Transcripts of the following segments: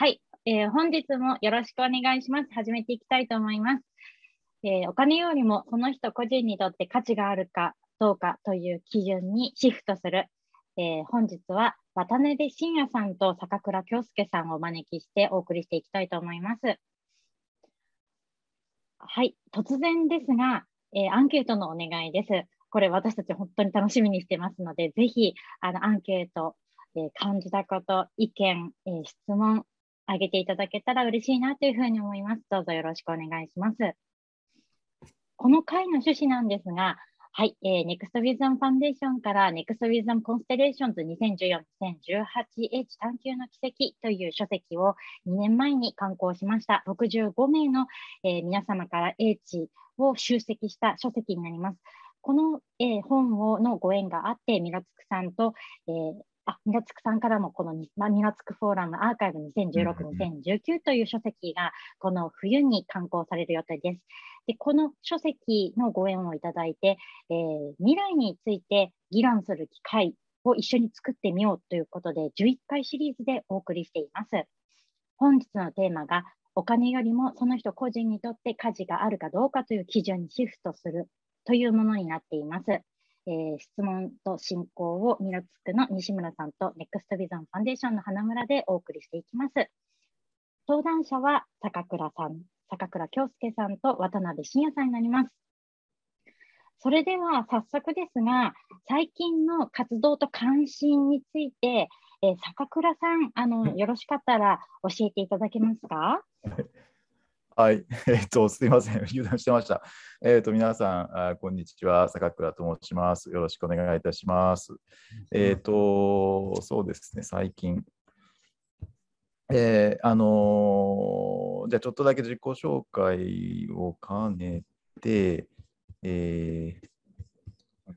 はい、えー、本日もよろしくお願いします。始めていきたいと思います。えー、お金よりもその人個人にとって価値があるかどうかという基準にシフトする。えー、本日は渡辺信也さんと坂倉京介さんをお招きしてお送りしていきたいと思います。はい、突然ですが、えー、アンケートのお願いです。これ私たち本当に楽しみにしてますので、ぜひあのアンケート、えー、感じたこと、意見、えー、質問、あげていただけたら嬉しいなというふうに思います。どうぞよろしくお願いします。この回の趣旨なんですが、はい、えー、Next Wisdom Foundation から Next Wisdom Constellations 2014-2018H 探求の奇跡という書籍を2年前に刊行しました。65名の、えー、皆様から H を集積した書籍になります。この、えー、本をのご縁があって、ミラツクさんと、えー、あ、ミラツクさんからもこのミラツクフォーラムアーカイブ2016-2019という書籍がこの冬に刊行される予定です。でこの書籍のご縁をいただいて、えー、未来について議論する機会を一緒に作ってみようということで11回シリーズでお送りしています。本日のテーマがお金よりもその人個人にとって価値があるかどうかという基準にシフトするというものになっています。えー、質問と進行をミラツクの西村さんとネクストビザンファンデーションの花村でお送りしていきます。登壇者は坂倉さん、坂倉京介さんと渡辺信也さんになります。それでは早速ですが、最近の活動と関心について、えー、坂倉さんあの、よろしかったら教えていただけますか？はい、えっ、と、すみません、油断してました。えっ、と、皆さんあ、こんにちは、坂倉と申します。よろしくお願いいたします。えっ、と、そうですね、最近。えー、あのー、じゃあちょっとだけ自己紹介を兼ねて、えー、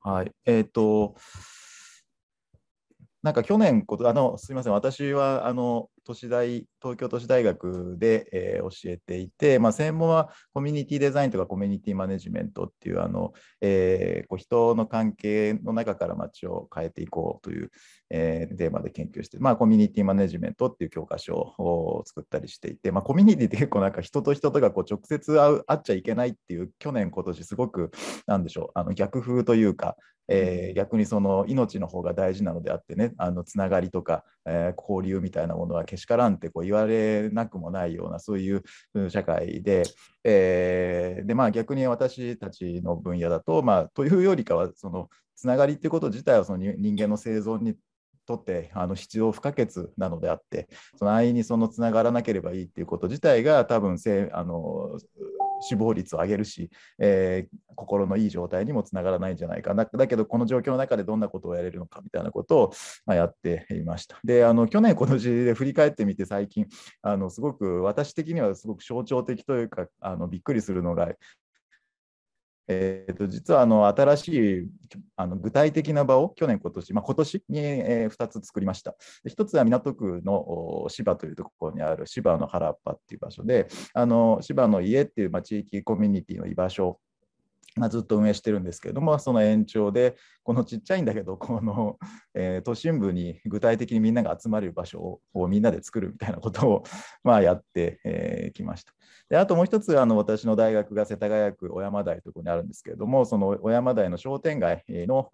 はい、えっ、と、なんか去年あの、すみません、私はあの都市大東京都市大学で、えー、教えていて、まあ、専門はコミュニティデザインとかコミュニティマネジメントっていうあの、えー、こう人の関係の中から街を変えていこうという、えー、テーマで研究して、まあ、コミュニティマネジメントっていう教科書を作ったりしていて、まあ、コミュニティって結構なんか人と人とがこう直接会う会っちゃいけないっていう去年今年すごくなんでしょうあの逆風というか、えー、逆にその命の方が大事なのであってねあのつながりとか、えー、交流みたいなものはけしからんってこう言われなくもないようなそういう社会で、えー、でまあ逆に私たちの分野だと、まあ、というよりかはそのつながりっていうこと自体はその人間の生存にとってあの必要不可欠なのであってその安易にそのつながらなければいいっていうこと自体が多分せあの死亡率を上げるし、えー、心のいい状態にもつながらないんじゃないかな。だけど、この状況の中でどんなことをやれるのかみたいなことを、まあ、やっていました。で、あの去年、この事例で振り返ってみて、最近、あのすごく私的にはすごく象徴的というか、あのびっくりするのが、えー、と実はあの新しいあの具体的な場を去年、今年、まあ、今年に、えー、2つ作りました。で1つは港区の芝というところにある芝の原っぱっていう場所で、あの芝の家っていう、まあ、地域コミュニティの居場所まあ、ずっと運営してるんですけれども、その延長で、このちっちゃいんだけど、この、えー、都心部に具体的にみんなが集まる場所をみんなで作るみたいなことを、まあ、やってき、えー、ました。であともう一つあの、私の大学が世田谷区小山台というところにあるんですけれども、その小山台の商店街の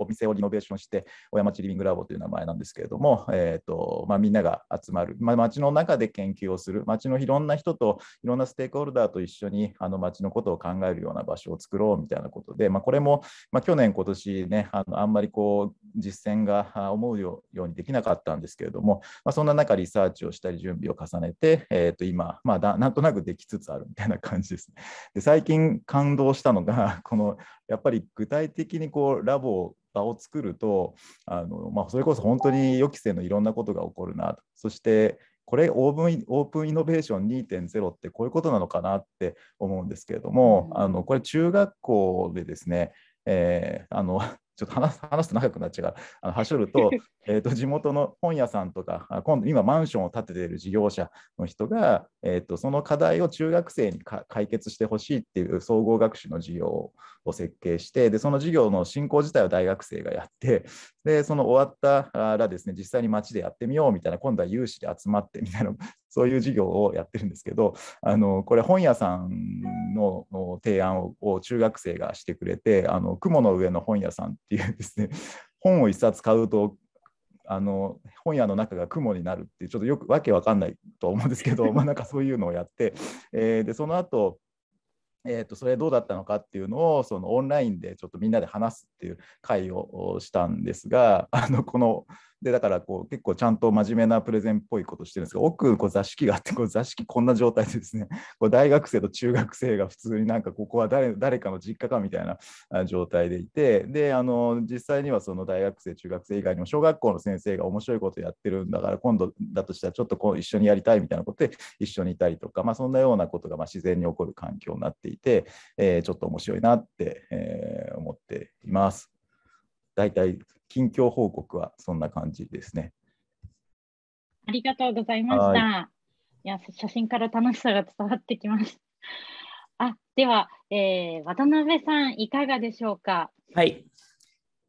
お店をリノベーションして、小山町リビングラボという名前なんですけれども、えーとまあ、みんなが集まる、まあ、町の中で研究をする、町のいろんな人と、いろんなステークホルダーと一緒にあの町のことを考えるような場所を作ろうみたいなことで、まあ、これも、ま、去年、今年ね、あのあんまりこう実践が思うようにできなかったんですけれども、ま、そんな中、リサーチをしたり、準備を重ねて、えー、と今、まあ、なんとなくできつつあるみたいな感じです。で最近感動したのが、このやっぱり具体的にこうラボ場を作るとあの、まあ、それこそ本当に予期せぬいろんなことが起こるなと。そしてこれオープンオープンイノベーション2.0ってこういうことなのかなって思うんですけれども、うん、あのこれ中学校でですね、えー、あのちょっと話話すと長くなっちゃうから、はしょると、えーと地元の本屋さんとか、あ今度今マンションを建てている事業者の人が、えーとその課題を中学生にか解決してほしいっていう総合学習の授業を設計して、でその授業の進行自体を大学生がやって、でその終わったらですね、実際に街でやってみようみたいな、今度は有志で集まってみたいな、そういう授業をやってるんですけど、あのこれ本屋さんのの提案をを中学生がしてくれて、あの雲の上の本屋さんっていうですね、本を一冊買うと、あの本屋の中が雲になるっていう、ちょっとよくわけわかんないと思うんですけど、まあなんかそういうのをやって、えーでその後えー、とそれどうだったのかっていうのをそのオンラインでちょっとみんなで話すっていう会をしたんですがあのこのでだからこう結構ちゃんと真面目なプレゼンっぽいことしてるんですが奥こう座敷があってこう座敷こんな状態でですね こう大学生と中学生が普通になんかここは誰誰かの実家かみたいな状態でいてであの実際にはその大学生中学生以外にも小学校の先生が面白いことやってるんだから今度だとしたらちょっとこう一緒にやりたいみたいなことで一緒にいたりとか、まあ、そんなようなことがま自然に起こる環境になっていて、えーちょっと面白いなって、えー思っています。大体近況報告はそんな感じですね。ありがとうございました。いや、写真から楽しさが伝わってきます。あ、では、えー渡辺さん、いかがでしょうか？はい。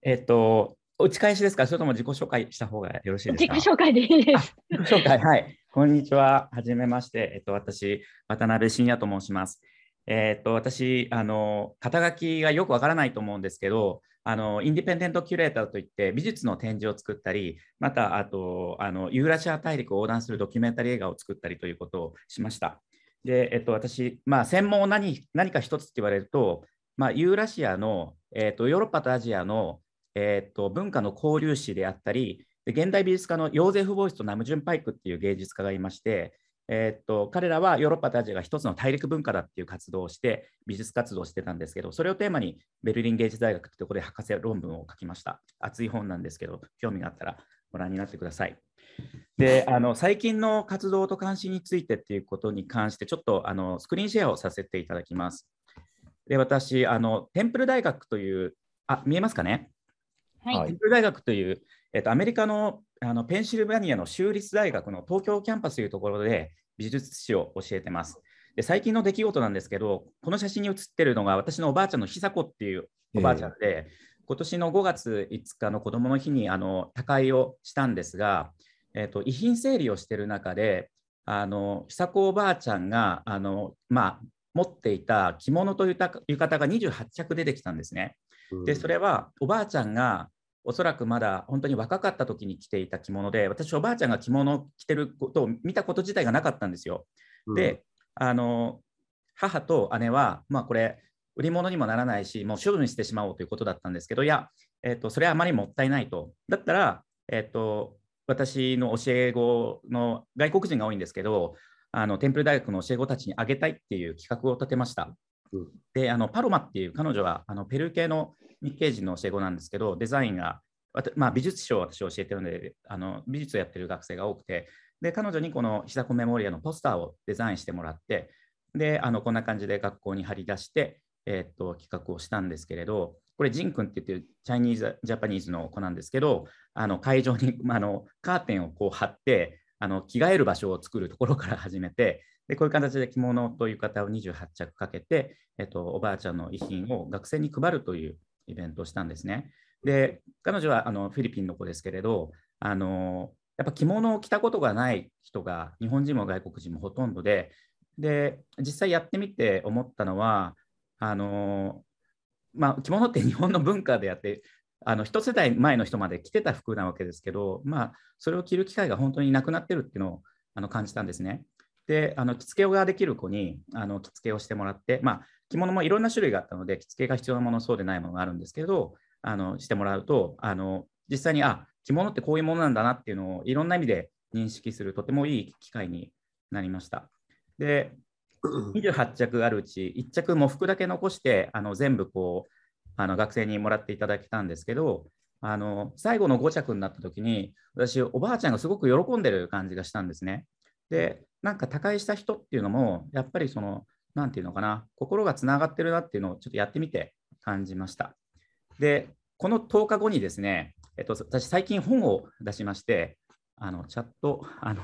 えっと、打ち返しですか？それとも自己紹介した方がよろしいですか？自己紹介でいいです。自己紹介、はい。こんにちは。はじめまして。えっと、私、渡辺真也と申します。えっと、私、あの、肩書きがよくわからないと思うんですけど、あの、インディペンデントキュレーターといって、美術の展示を作ったり、また、あと、あの、ユーラシア大陸を横断するドキュメンタリー映画を作ったりということをしました。で、えっと、私、まあ、専門を何何か一つって言われると、まあ、ユーラシアの、えっと、ヨーロッパとアジアの、えっと、文化の交流史であったり、で現代美術家のヨーゼフ・ボイスとナムジュン・パイクっていう芸術家がいまして、えっと彼らはヨーロッパとアジアが一つの大陸文化だっていう活動をして美術活動をしてたんですけどそれをテーマにベルリン芸術大学ってところで博士論文を書きました。熱い本なんですけど興味があったらご覧になってください。であの最近の活動と関心についてっていうことに関してちょっとあのスクリーンシェアをさせていただきます。で私あのテンプル大学というあ見えますかね？はい。はい。テンプル大学という、えっと、アメリカのあのペンシルバニアの州立大学の東京キャンパスというところで美術史を教えてます。で最近の出来事なんですけど、この写真に写ってるのが私のおばあちゃんの久子っていうおばあちゃんで、今年の5月5日の子どもの日にあの他界をしたんですが、えっと遺品整理をしている中で、あの久子おばあちゃんがあの、まあ、持っていた着物というた浴衣が28着出てきたんですね。で、それはおばあちゃんがおそらくまだ本当に若かった時に着ていた着物で、私、おばあちゃんが着物を着てることを見たこと自体がなかったんですよ。で、あの母と姉は、まあ、これ、売り物にもならないし、もう処分してしまおうということだったんですけど、いや、えっとそれはあまりもったいないと。だったら、えっと私の教え子の外国人が多いんですけど、あのテンプル大学の教え子たちにあげたいっていう企画を立てました。うんで、あのパロマっていう彼女はあのペルー系の日系人の教え子なんですけど、デザインが、まあ、美術史を私教えてるのであの、美術をやってる学生が多くて、で彼女にこの久子メモリアのポスターをデザインしてもらって、であのこんな感じで学校に貼り出して、えーっと企画をしたんですけれど、これ、ジン君って言ってる Chinese Japanese の子なんですけど、あの会場に、まあ、あのカーテンをこう貼ってあの、着替える場所を作るところから始めて、でこういう形で着物と浴衣を28着かけて、えっと、おばあちゃんの遺品を学生に配るというイベントをしたんですね。で、彼女はあのフィリピンの子ですけれど、あのやっぱ着物を着たことがない人が日本人も外国人もほとんどで、で実際やってみて思ったのは、あのまあ、着物って日本の文化であって、あの一世代前の人まで着てた服なわけですけど、まあ、それを着る機会が本当になくなってるっていうのをあの感じたんですね。で、あの着付けができる子にあの着付けをしてもらって、まあ、着物もいろんな種類があったので、着付けが必要なもの、そうでないものがあるんですけど、あのしてもらうと、あの実際に、あ着物ってこういうものなんだなっていうのをいろんな意味で認識する、とてもいい機会になりました。で、28着あるうち、1着も服だけ残して、あの全部こうあの学生にもらっていただけたんですけど、あの最後の5着になった時に、私、おばあちゃんがすごく喜んでる感じがしたんですね。で、なんか他界した人っていうのも、やっぱりその、なんていうのかな、心がつながってるなっていうのをちょっとやってみて感じました。で、この10日後にですね、えっと、私、最近本を出しまして、あのチャット、あの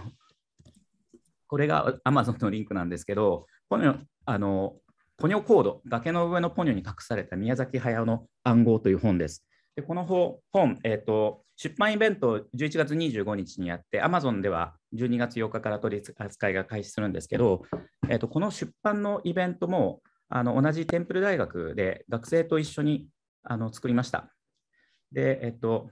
これが Amazon のリンクなんですけど、ポニョあのポニョコード、崖の上のポニョに隠された宮崎駿の暗号という本です。でこの本、えーと、出版イベント11月25日にやって、Amazon では12月8日から取り扱いが開始するんですけど、えーと、この出版のイベントもあの同じテンプル大学で学生と一緒にあの作りました。で、えっ、ー、と、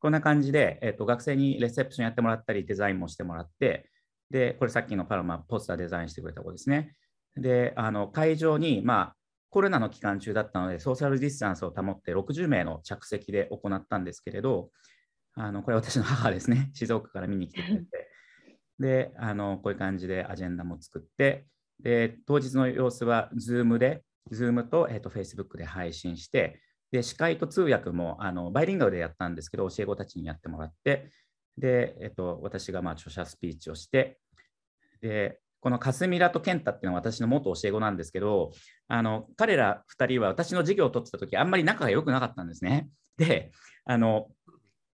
こんな感じで、えっ、ー、と、学生にレセプションやってもらったり、デザインもしてもらって、で、これさっきのパロマ、ポスターデザインしてくれた子ですね。で、あの会場に、まあ、コロナの期間中だったので、ソーシャルディスタンスを保って60名の着席で行ったんですけれど、あのこれ私の母ですね、静岡から見に来てくれて、で、あのこういう感じでアジェンダも作って、で当日の様子は Zoom で、Zoom と,、えー、と Facebook で配信して、で司会と通訳もあのバイリンガルでやったんですけど、教え子たちにやってもらって、で、えー、と私がまあ著者スピーチをして、でこのカスミラとケンタっていうのは私の元教え子なんですけど、あの彼ら2人は私の授業を取ってた時あんまり仲が良くなかったんですね。で、あの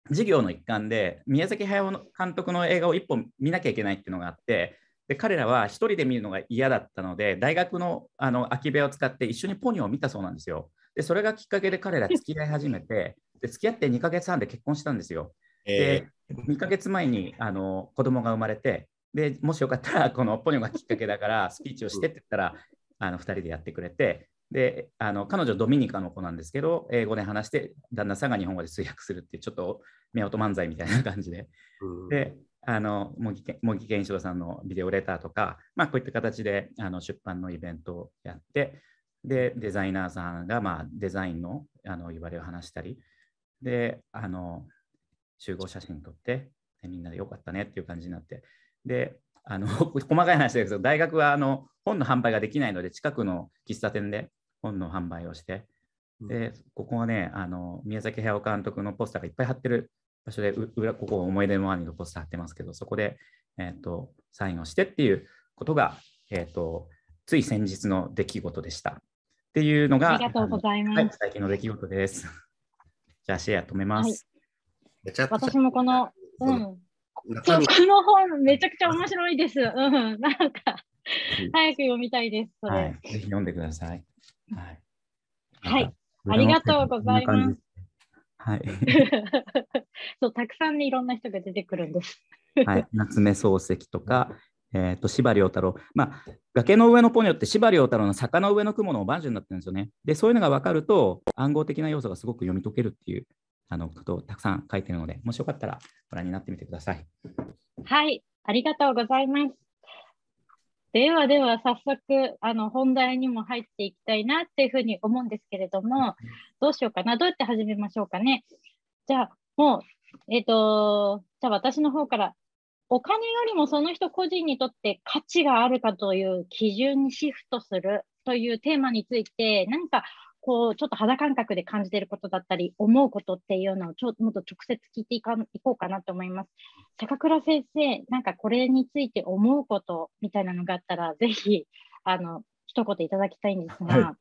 授業の一環で宮崎駿監督の映画を1本見なきゃいけないっていうのがあって、で彼らは1人で見るのが嫌だったので、大学のあの空き部屋を使って一緒にポニョを見たそうなんですよ。で、それがきっかけで彼ら付き合い始めて、で付き合って2ヶ月半で結婚したんですよ。で、2ヶ月前にあの子供が生まれて、でもしよかったら、このポニョがきっかけだから スピーチをしてって言ったら、あの2人でやってくれて、であの彼女ドミニカの子なんですけど、英語で話して、旦那さんが日本語で通訳するっていう、ちょっと夫婦漫才みたいな感じで。うん、で、あの茂木健一郎さんのビデオレターとか、まあ、こういった形であの出版のイベントをやって、で、デザイナーさんが、まあ、デザインのあの言われを話したり、で、あの集合写真撮って、みんなでよかったねっていう感じになって、で、あの 細かい話ですけど、大学はあの本の販売ができないので、近くの喫茶店で本の販売をして、で、ここはね、あの宮崎駿監督のポスターがいっぱい貼ってる場所で、裏ここ思い出の兄のポスター貼ってますけど、そこで、えーと、サインをしてっていうことが、えーと、つい先日の出来事でした。っていうのが、ありがとうございます。はい、最近の出来事です。じゃあ、シェア止めます。はい、私もこの、うん、そう、この本めちゃくちゃ面白いです。うん、なんか、早く読みたいです。それ、はい、ぜひ読んでください。はい。はい、ありがとうございます。はい。そう、たくさんね、いろんな人が出てくるんです。はい、夏目漱石とか、えっ、ー、と、司馬遼太郎。まあ、崖の上のポニョって司馬遼太郎の坂の上の雲のおまんじゅうになってるんですよね。で、そういうのが分かると、暗号的な要素がすごく読み解けるっていうあのことをたくさん書いてるので、もしよかったらご覧になってみてください。はい、ありがとうございます。ではでは早速あの本題にも入っていきたいなっていうふうに思うんですけれども、どうしようかな、どうやって始めましょうかね？じゃあもう、えっ、ー、と、じゃあ私の方からお金よりもその人個人にとって価値があるかという基準にシフトするというテーマについて、何かこう、ちょっと肌感覚で感じていることだったり、思うことっていうのをちょもっと直接聞いていかいこうかなと思います。高倉先生、なんかこれについて思うことみたいなのがあったら、ぜひ、あの、一言いただきたいんですが。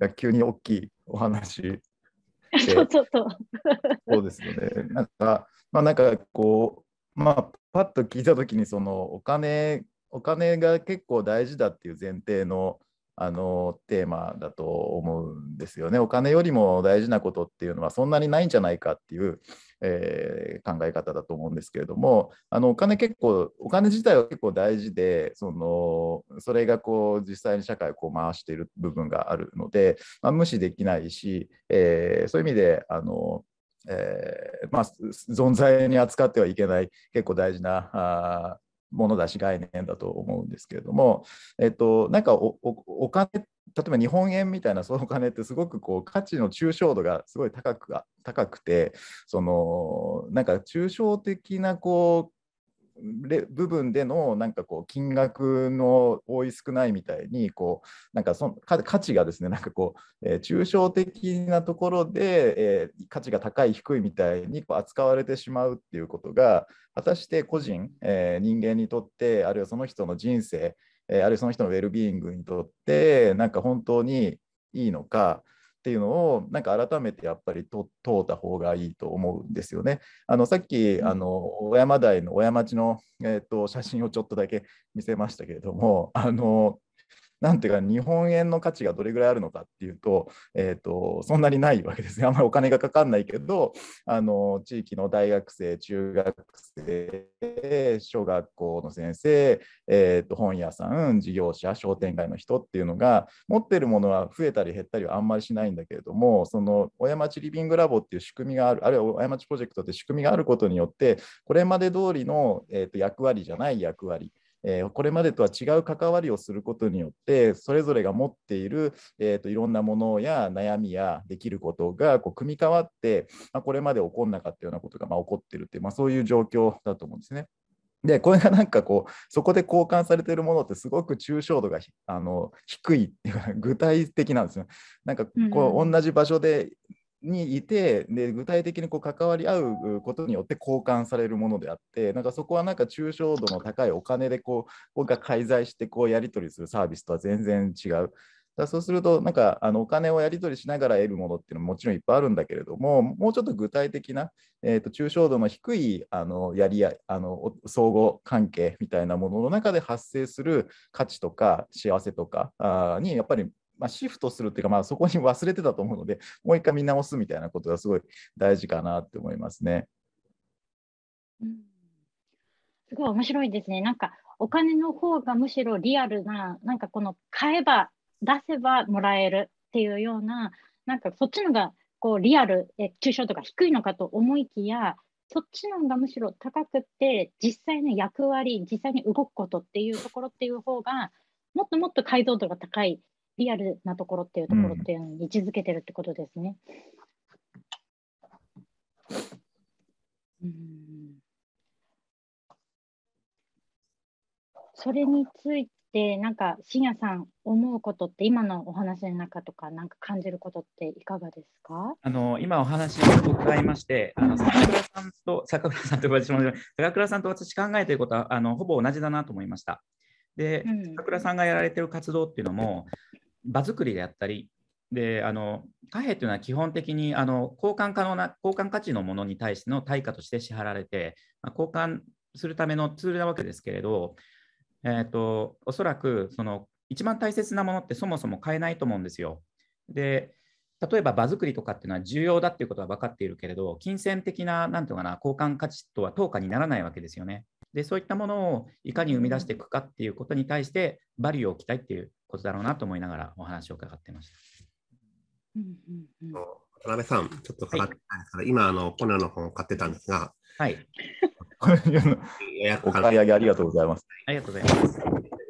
はい、急に大きいお話。そうそうそう。そうですよね。なんか、まあなんかこう、まあ、パッと聞いたときに、そのお金、お金が結構大事だっていう前提のあのテーマだと思うんですよね。お金よりも大事なことっていうのはそんなにないんじゃないかっていう、えー、考え方だと思うんですけれどもあのお金結構お金自体は結構大事でそのそれがこう実際に社会をこう回している部分があるので、まあ、無視できないし、えー、そういう意味であのえーまあ、存在に扱ってはいけない結構大事なあものだし概念だと思うんですけれども、えっと、なんかお金例えば日本円みたいなそのお金ってすごくこう価値の抽象度がすごい高く高くてそのなんか抽象的なこう部分でのなんかこう金額の多い少ないみたいにこうなんかその価値がですねなんかこう、えー、抽象的なところで、えー、価値が高い低いみたいにこう扱われてしまうっていうことが果たして個人、えー、人間にとってあるいはその人の人生、えあるいはその人のウェルビーイングにとってなんか本当にいいのかっっていうのをなんか改めてやっぱり問うた方がいいと思うんですよね。あのさっきあの小山台の小山町の、えーと写真をちょっとだけ見せましたけれどもあのなんていうか、日本円の価値がどれぐらいあるのかっていうと、えーと、そんなにないわけですね。あんまりお金がかかんないけど、あの地域の大学生、中学生、小学校の先生、えーと、本屋さん、事業者、商店街の人っていうのが、持ってるものは増えたり減ったりはあんまりしないんだけれども、その小山町リビングラボっていう仕組みがある、あるいは小山町プロジェクトって仕組みがあることによって、これまで通りの、えーと役割じゃない役割、えー、これまでとは違う関わりをすることによってそれぞれが持っている、えーと、いろんなものや悩みやできることがこう組み替わって、まあ、これまで起こんなかったようなことがまあ起こってるっていう、まあ、そういう状況だと思うんですね。で、これがなんかこう、そこで交換されているものってすごく抽象度があの低いっていうか、具体的なんですよ。なんかこう、同じ場所でにいてで具体的にこう関わり合うことによって交換されるものであってなんかそこはなんか抽象度の高いお金でこう僕が介在してこうやり取りするサービスとは全然違う。だそうすると、なんかあのお金をやり取りしながら得るものっていうのももちろんいっぱいあるんだけれども、もうちょっと具体的な、えーと、抽象度の低いあのやり合いあの、相互関係みたいなものの中で発生する価値とか幸せとかあにやっぱりまあ、シフトするっていうか、まあ、そこに 忘れてたと思うので、もう一回見直すみたいなことがすごい大事かなって思いますね。うん、すごい面白いですね。なんかお金の方がむしろリアルな、なんかこの買えば出せばもらえるっていうような、なんかそっちのがこうリアル、え抽象度が低いのかと思いきや、そっちのがむしろ高くて、実際の役割、実際に動くことっていうところっていう方が、もっともっと解像度が高いリアルなところっていうところっていうのに位置づけてるってことですね。うん、それについて、なんか、信也さん、思うことって、今のお話の中とか、なんか感じることっていかがですか？あの今、お話を伺いまして、あの坂倉さんと、坂倉さんと私も、坂倉さんと私考えていることはあのほぼ同じだなと思いました。で、うん、さんがやられてる活動っていうのも、場作りであったり、であの貨幣というのは基本的にあの交換可能な交換価値のものに対しての対価として支払われて、まあ、交換するためのツールなわけですけれど、えーと、おそらくその一番大切なものってそもそも買えないと思うんですよ。で例えば場作りとかっていうのは重要だっていうことは分かっているけれど、金銭的ななんていうかな交換価値とは等価にならないわけですよね。で、そういったものをいかに生み出していくかっていうことに対して、バリューを置きたいっていうことだろうなと思いながらお話を伺ってました。渡辺さん、ちょっと伺ってたんですけど、はい、今、あの、ポネの本を買ってたんですが、はい。お買い上げありがとうございます。ありがとうございます。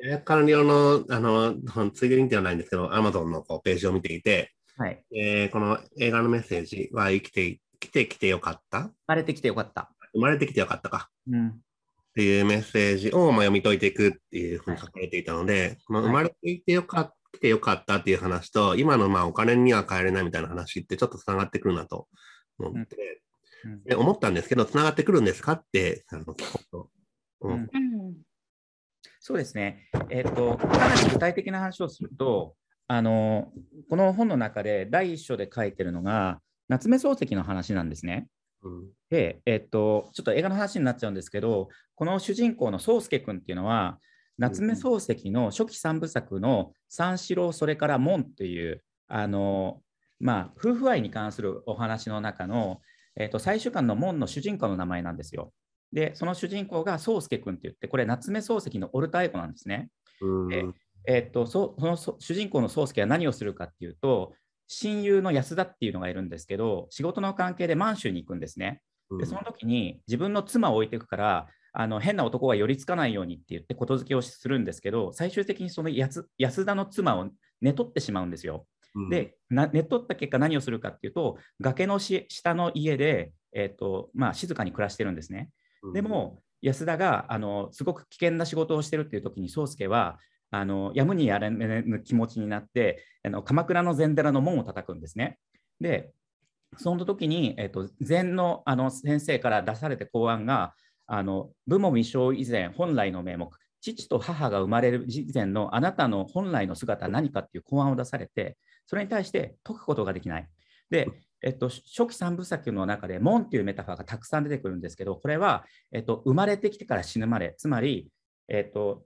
予約管理用の、あの、ついでにではないんですけど、アマゾンのこうページを見ていて、はい。えー、この映画のメッセージは生きてきてきてよかった？生まれてきてよかった。生まれてきてよかったか。うん。っていうメッセージをまあ読み解いていくっていうふうに書かれていたので、はい、生まれてきてよかった。来てよかったっていう話と、今のまあお金には変えれないみたいな話ってちょっとつながってくるなと思って、うん、で思ったんですけど、つながってくるんですかってあの聞こうと。うん、うん、そうですね、えーと、かなり具体的な話をすると、あのこの本の中で第一章で書いてるのが、夏目漱石の話なんですね。で、えっと、ちょっと映画の話になっちゃうんですけど、この主人公の宗介君っていうのは、夏目漱石の初期三部作の三四郎、それから門っていう、あのまあ、夫婦愛に関するお話の中の、えっと、最終巻の門の主人公の名前なんですよ。で、その主人公が宗介君って言って、これ、夏目漱石のオルタエゴなんですね。でえっと、その主人公の宗介は何をするかっていうと、親友の安田っていうのがいるんですけど、仕事の関係で満州に行くんですね。で、その時に自分の妻を置いていくから、あの変な男が寄りつかないようにって言ってことづけをするんですけど、最終的にその安田の妻を寝取ってしまうんですよ。で寝取った結果何をするかっていうと崖の下の家で、えーとまあ、静かに暮らしてるんですね。でも安田があのすごく危険な仕事をしてるっていう時に宗介はあのやむにやれぬ気持ちになってあの鎌倉の禅寺の門を叩くんですね。でその時に、えーと、禅のあの先生から出された考案があの武も未生以前本来の名目父と母が生まれる以前のあなたの本来の姿は何かっていう考案を出されてそれに対して解くことができない。で、えっと、初期三部作の中で、門っていうメタファーがたくさん出てくるんですけど、これは、えっと、生まれてきてから死ぬまで、つまり、えっと、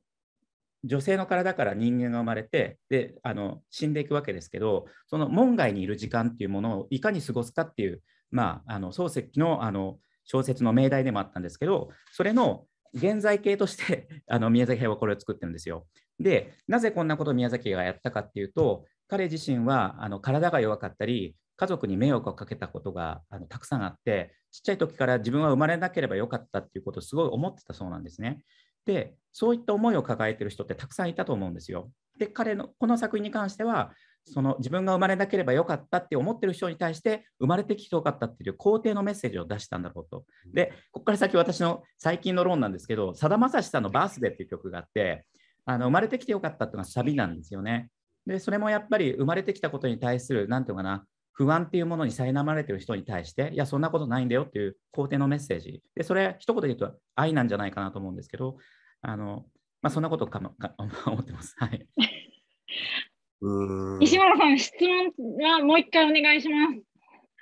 女性の体から人間が生まれてであの死んでいくわけですけど、その門外にいる時間っていうものをいかに過ごすかっていう、まあ、あの漱石のあの小説の命題でもあったんですけど、それの現在形として あの宮崎駿はこれを作ってるんですよ。で、なぜこんなことを宮崎がやったかっていうと、彼自身はあの体が弱かったり、家族に迷惑をかけたことがあのたくさんあって、ちっちゃい時から自分は生まれなければよかったっていうことをすごい思ってたそうなんですね。で、そういった思いを抱えている人ってたくさんいたと思うんですよ。で、彼のこの作品に関しては、その自分が生まれなければよかったって思ってる人に対して生まれてきてよかったっていう肯定のメッセージを出したんだろうと。で、ここから先私の最近の論なんですけど、さだまさしさんのバースデーっていう曲があって、あの生まれてきてよかったっていうのはサビなんですよね。で、それもやっぱり生まれてきたことに対する、なんていうかな、不安っていうものに苛まれてる人に対して、いや、そんなことないんだよっていう肯定のメッセージ。で、それ、一言で言うと愛なんじゃないかなと思うんですけど、あの、まあ、そんなことかもか 思ってます。はい。石原さん、質問はもう一回お願いします。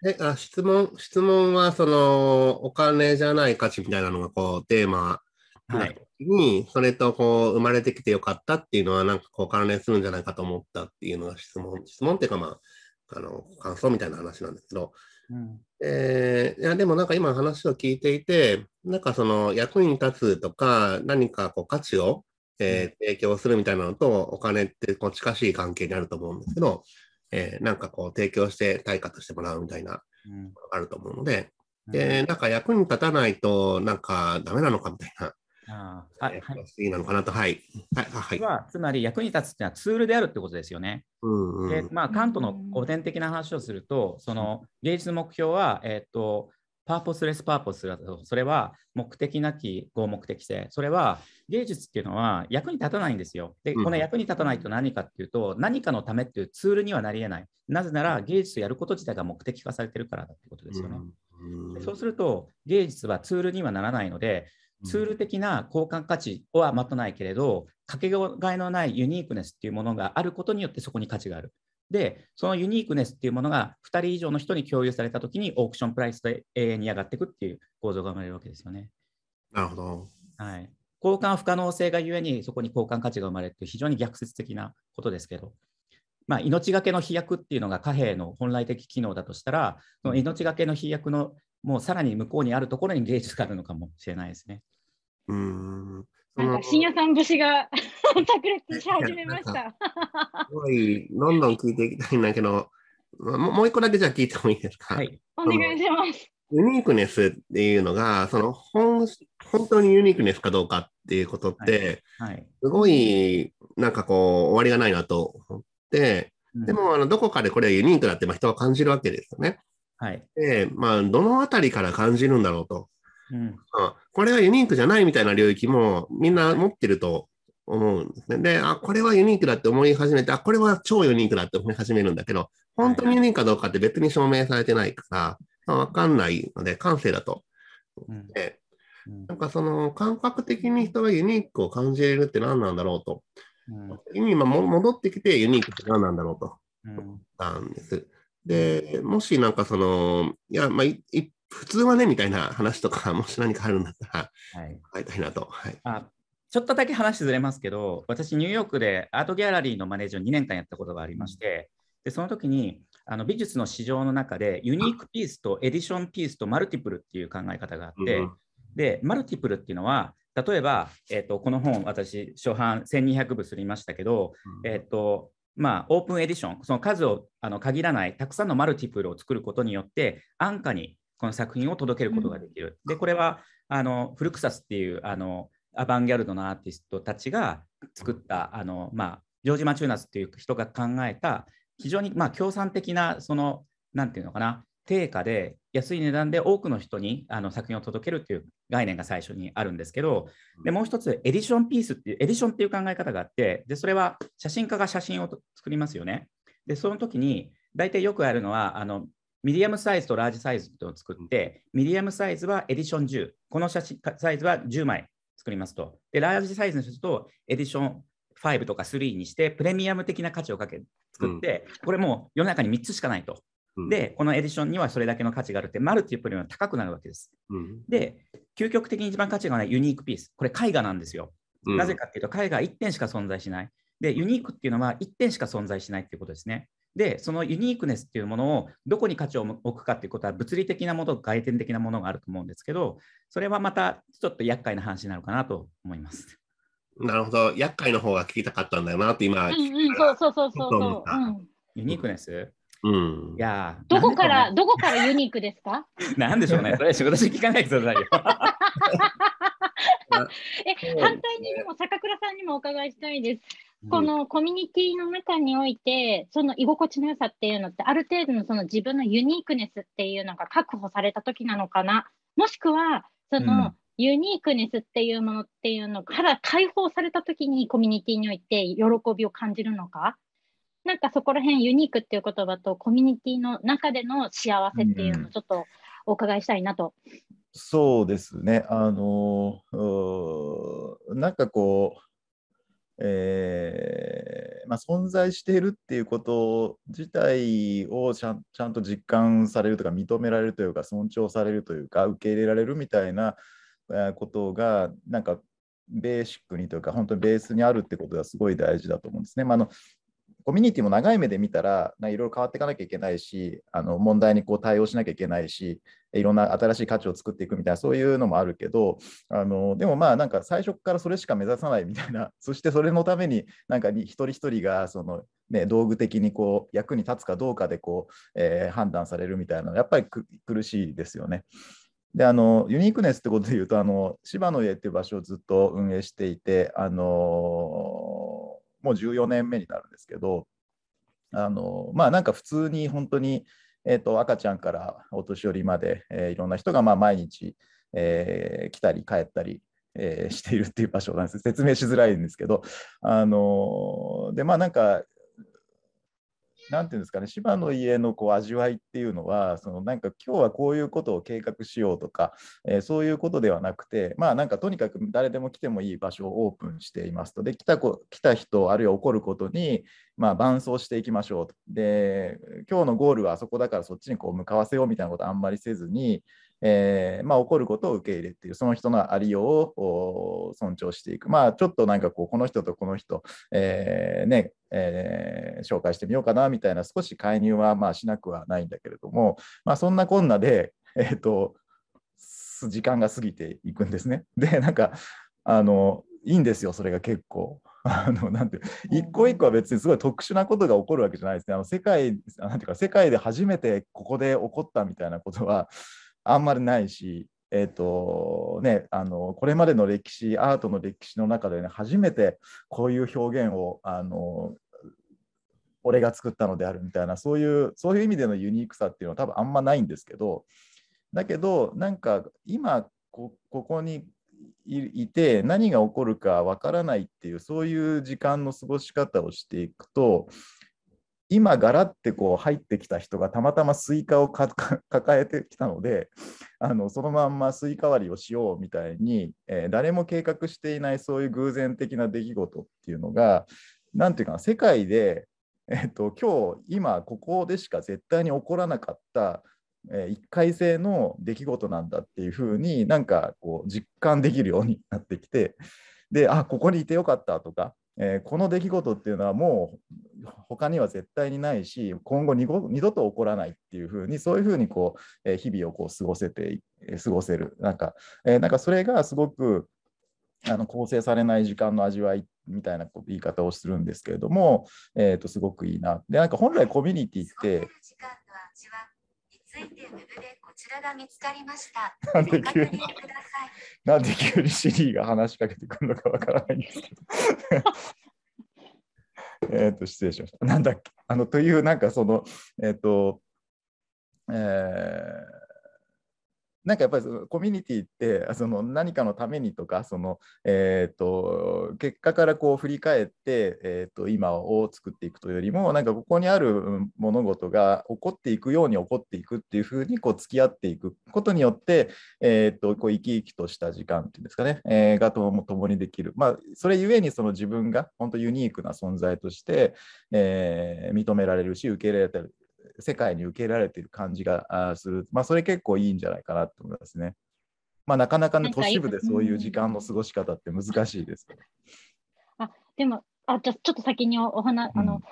えあ質問質問はそのお金じゃない価値みたいなのがこうテーマに、それとこう生まれてきてよかったっていうのはなんかこう関連するんじゃないかと思ったっていうのが質問質問っていうかまああの感想みたいな話なんですけど、うん、えー、いやでもなんか今話を聞いていてなんかその役に立つとか何かこう価値をえー、提供するみたいなのと、お金ってこう近しい関係にあると思うんですけど、えー、なんかこう提供して対価としてもらうみたいな、あると思うので、で、なんか役に立たないと、なんかダメなのかみたいな。あはい、なのかなと、はい。はい、はい、はつまり役に立つっていうのはツールであるってことですよね。うんうん、で、まあ、カントの古典的な話をすると、その芸術目標は、えっ、ー、と、パーポスレスパーポスだと、それは目的なき合目的性。それは芸術っていうのは役に立たないんですよ。で、この役に立たないと何かっていうと、何かのためっていうツールにはなり得ない。なぜなら芸術をやること自体が目的化されてるからだってことですよね。そうすると、芸術はツールにはならないので、ツール的な交換価値は待たないけれど、かけがえのないユニークネスっていうものがあることによってそこに価値がある。で、そのユニークネスっていうものが2人以上の人に共有されたときに、オークションプライスで永遠に上がっていくっていう構造が生まれるわけですよね。なるほど。はい。交換不可能性がゆえに、そこに交換価値が生まれるっていう非常に逆説的なことですけど、まあ、命がけの飛躍っていうのが貨幣の本来的機能だとしたら、その命がけの飛躍のもうさらに向こうにあるところに芸術があるのかもしれないですね。うんなんか深夜さん節が炸裂し始めました。すごい、どんどん聞いていきたいんだけど、もう一個だけじゃあ聞いてもいいですか？はい、お願いします。ユニークネスっていうのが、その本本当にユニークネスかどうかっていうことって、はい、はい、すごいなんかこう終わりがないなと思って、うん、でもあのどこかでこれはユニークだってまあ人は感じるわけですよね。はい、で、まあ、どのあたりから感じるんだろうと。うん、これはユニークじゃないみたいな領域もみんな持ってると思うんですね。で、あ、これはユニークだって思い始めて、あ、これは超ユニークだって思い始めるんだけど、本当にユニークかどうかって別に証明されてないから、わかんないので、感性だと。で、なんかその感覚的に人がユニークを感じれるって何なんだろうと。うん、今も戻ってきてユニークって何なんだろうと思ったんです。で、もしなんかその、いや、まあ、普通はね、みたいな話とか、もし何かあるんだったら、はい、伺いたいなと。はい、あちょっとだけ話ずれますけど、私、ニューヨークでアートギャラリーのマネージャーを2年間やったことがありまして、でその時にあの美術の市場の中でユニークピースとエディションピースとマルティプルっていう考え方があって、うん、で、マルティプルっていうのは、例えば、えーと、この本、私、初版1200部すりましたけど、うん、えっ、ー、と、まあ、オープンエディション、その数をあの限らない、たくさんのマルティプルを作ることによって、安価にこの作品を届けることができる。で、これはあのフルクサスっていうあのアバンギャルドのアーティストたちが作ったあの、まあ、ジョージ・マチューナスっていう人が考えた非常にまあ共産的なそのなんていうのかな定価で安い値段で多くの人にあの作品を届けるっていう概念が最初にあるんですけど、でもう一つ、エディションピースっていう、エディションっていう考え方があって、でそれは写真家が写真を作りますよね。で、その時に、大体よくあるのは、あのミディアムサイズとラージサイズを作って、ミディアムサイズはエディション10、この写真サイズは10枚作りますと。で、ラージサイズにすると、エディション5とか3にして、プレミアム的な価値をかけ作って、これもう世の中に3つしかないと。うん、で、このエディションにはそれだけの価値があるって、マルチプレミアムが高くなるわけです。うんで、究極的に一番価値がないユニークピース、これ絵画なんですよ。うんなぜかっていうと、絵画1点しか存在しない。で、ユニークっていうのは1点しか存在しないっていうことですね。で、そのユニークネスっていうものをどこに価値を置くかっていうことは物理的なもの、外見的なものがあると思うんですけど、それはまたちょっと厄介な話になるかなと思います。なるほど。厄介の方が聞きたかったんだよなって今、うんうん、そうそうそうそう。ユニークネスうんい。やーどこかなら、どこからユニークですか？なんでしょうね。それ仕事して聞かないでくださいよ。え、反対にでも坂倉さんにもお伺いしたいです。このコミュニティの中において、その居心地の良さっていうのって、ある程度のその自分のユニークネスっていうのが確保された時なのかな、もしくは、その、うんユニークネスっていうものっていうのから解放された時にコミュニティにおいて喜びを感じるのか、なんかそこら辺ユニークっていう言葉とコミュニティの中での幸せっていうのをちょっとお伺いしたいなと。そうですね。あのなんかこう、えーまあ、存在しているっていうこと自体をちゃんちゃんと実感されるとか認められるというか尊重されるというか受け入れられるみたいなことがなんかベーシックにというか本当にベースにあるってことがすごい大事だと思うんですね。まあ、あのコミュニティも長い目で見たらいろいろ変わっていかなきゃいけないしあの問題にこう対応しなきゃいけないしいろんな新しい価値を作っていくみたいなそういうのもあるけどあのでもまあなんか最初からそれしか目指さないみたいな そしてそれのためになんかに一人一人がその、ね、道具的にこう役に立つかどうかでこう、えー判断されるみたいなのやっぱり苦しいですよね。であのユニークネスってことで言うとあの芝の家っていう場所をずっと運営していてあのもう14年目になるんですけどあのまあなんか普通に本当に、えー、と赤ちゃんからお年寄りまで、えーいろんな人がまあ毎日、えー来たり帰ったり、えーしているっていう場所なんです。説明しづらいんですけどあのでまあなんかなんていうんですかね、芝の家のこう味わいっていうのは、そのなんか今日はこういうことを計画しようとか、えーそういうことではなくて、まあなんかとにかく誰でも来てもいい場所をオープンしていますと。で、来た子来た人、あるいは起こることに、まあ伴走していきましょうと。で、今日のゴールはあそこだからそっちにこう向かわせようみたいなことあんまりせずに、えーまあ、起こることを受け入れっていう、その人のありようを尊重していく。まあ、ちょっとなんかこう、この人とこの人、えーね、えー紹介してみようかなみたいな少し介入はまあしなくはないんだけれども、まあ、そんなこんなで、えー、とす時間が過ぎていくんですね。でなんかあのいいんですよそれが結構。あのなんて一個一個は別にすごい特殊なことが起こるわけじゃないですね。あの世界なんていうか世界で初めてここで起こったみたいなことはあんまりないし、えーとね、あのこれまでの歴史アートの歴史の中で、ね、初めてこういう表現をあの俺が作ったのであるみたいなそういうそういう意味でのユニークさっていうのは多分あんまないんですけどだけどなんか今ここにいて何が起こるかわからないっていうそういう時間の過ごし方をしていくと今ガラってこう入ってきた人がたまたまスイカを 抱えてきたのであのそのまんまスイカ割りをしようみたいに、えー誰も計画していないそういう偶然的な出来事っていうのがなんていうかな世界で、えっと今日今ここでしか絶対に起こらなかった、えー一回性の出来事なんだっていうふうになんかこう実感できるようになってきてであここにいてよかったとか、えーこの出来事っていうのはもう他には絶対にないし今後二度と起こらないっていうふうにそういうふうにこう、えー日々をこう過ごせて過ごせるなんか,、えーなんかそれがすごくあの構成されない時間の味わいみたいな言い方をするんですけれども、えー、とすごくいいな。でなんか本来コミュニティってちらが見つかりました。なんごで急に？なんで急にシリーが話しかけてくるのかわからないんですけど。えっと、失礼しました。なんだっけ？あの、という、なんかその、えっ、と、えーなんかやっぱりそのコミュニティって その何かのためにとかその、えー、と結果からこう振り返って、えー、と今を作っていくというよりもなんかここにある物事が起こっていくように起こっていくっていうふうにこう付き合っていくことによって、えー、とこう生き生きとした時間っていうんですかね、えー、がとも共にできる、まあ、それゆえにその自分が本当ユニークな存在として、えー、認められるし受け入れられる世界に受け入れられている感じがする、まあ、それ結構いいんじゃないかなと思いますね。まあ、なかなかね、都市部でそういう時間の過ごし方って難しいです。あでもあじゃちょっと先にお話、うん、あの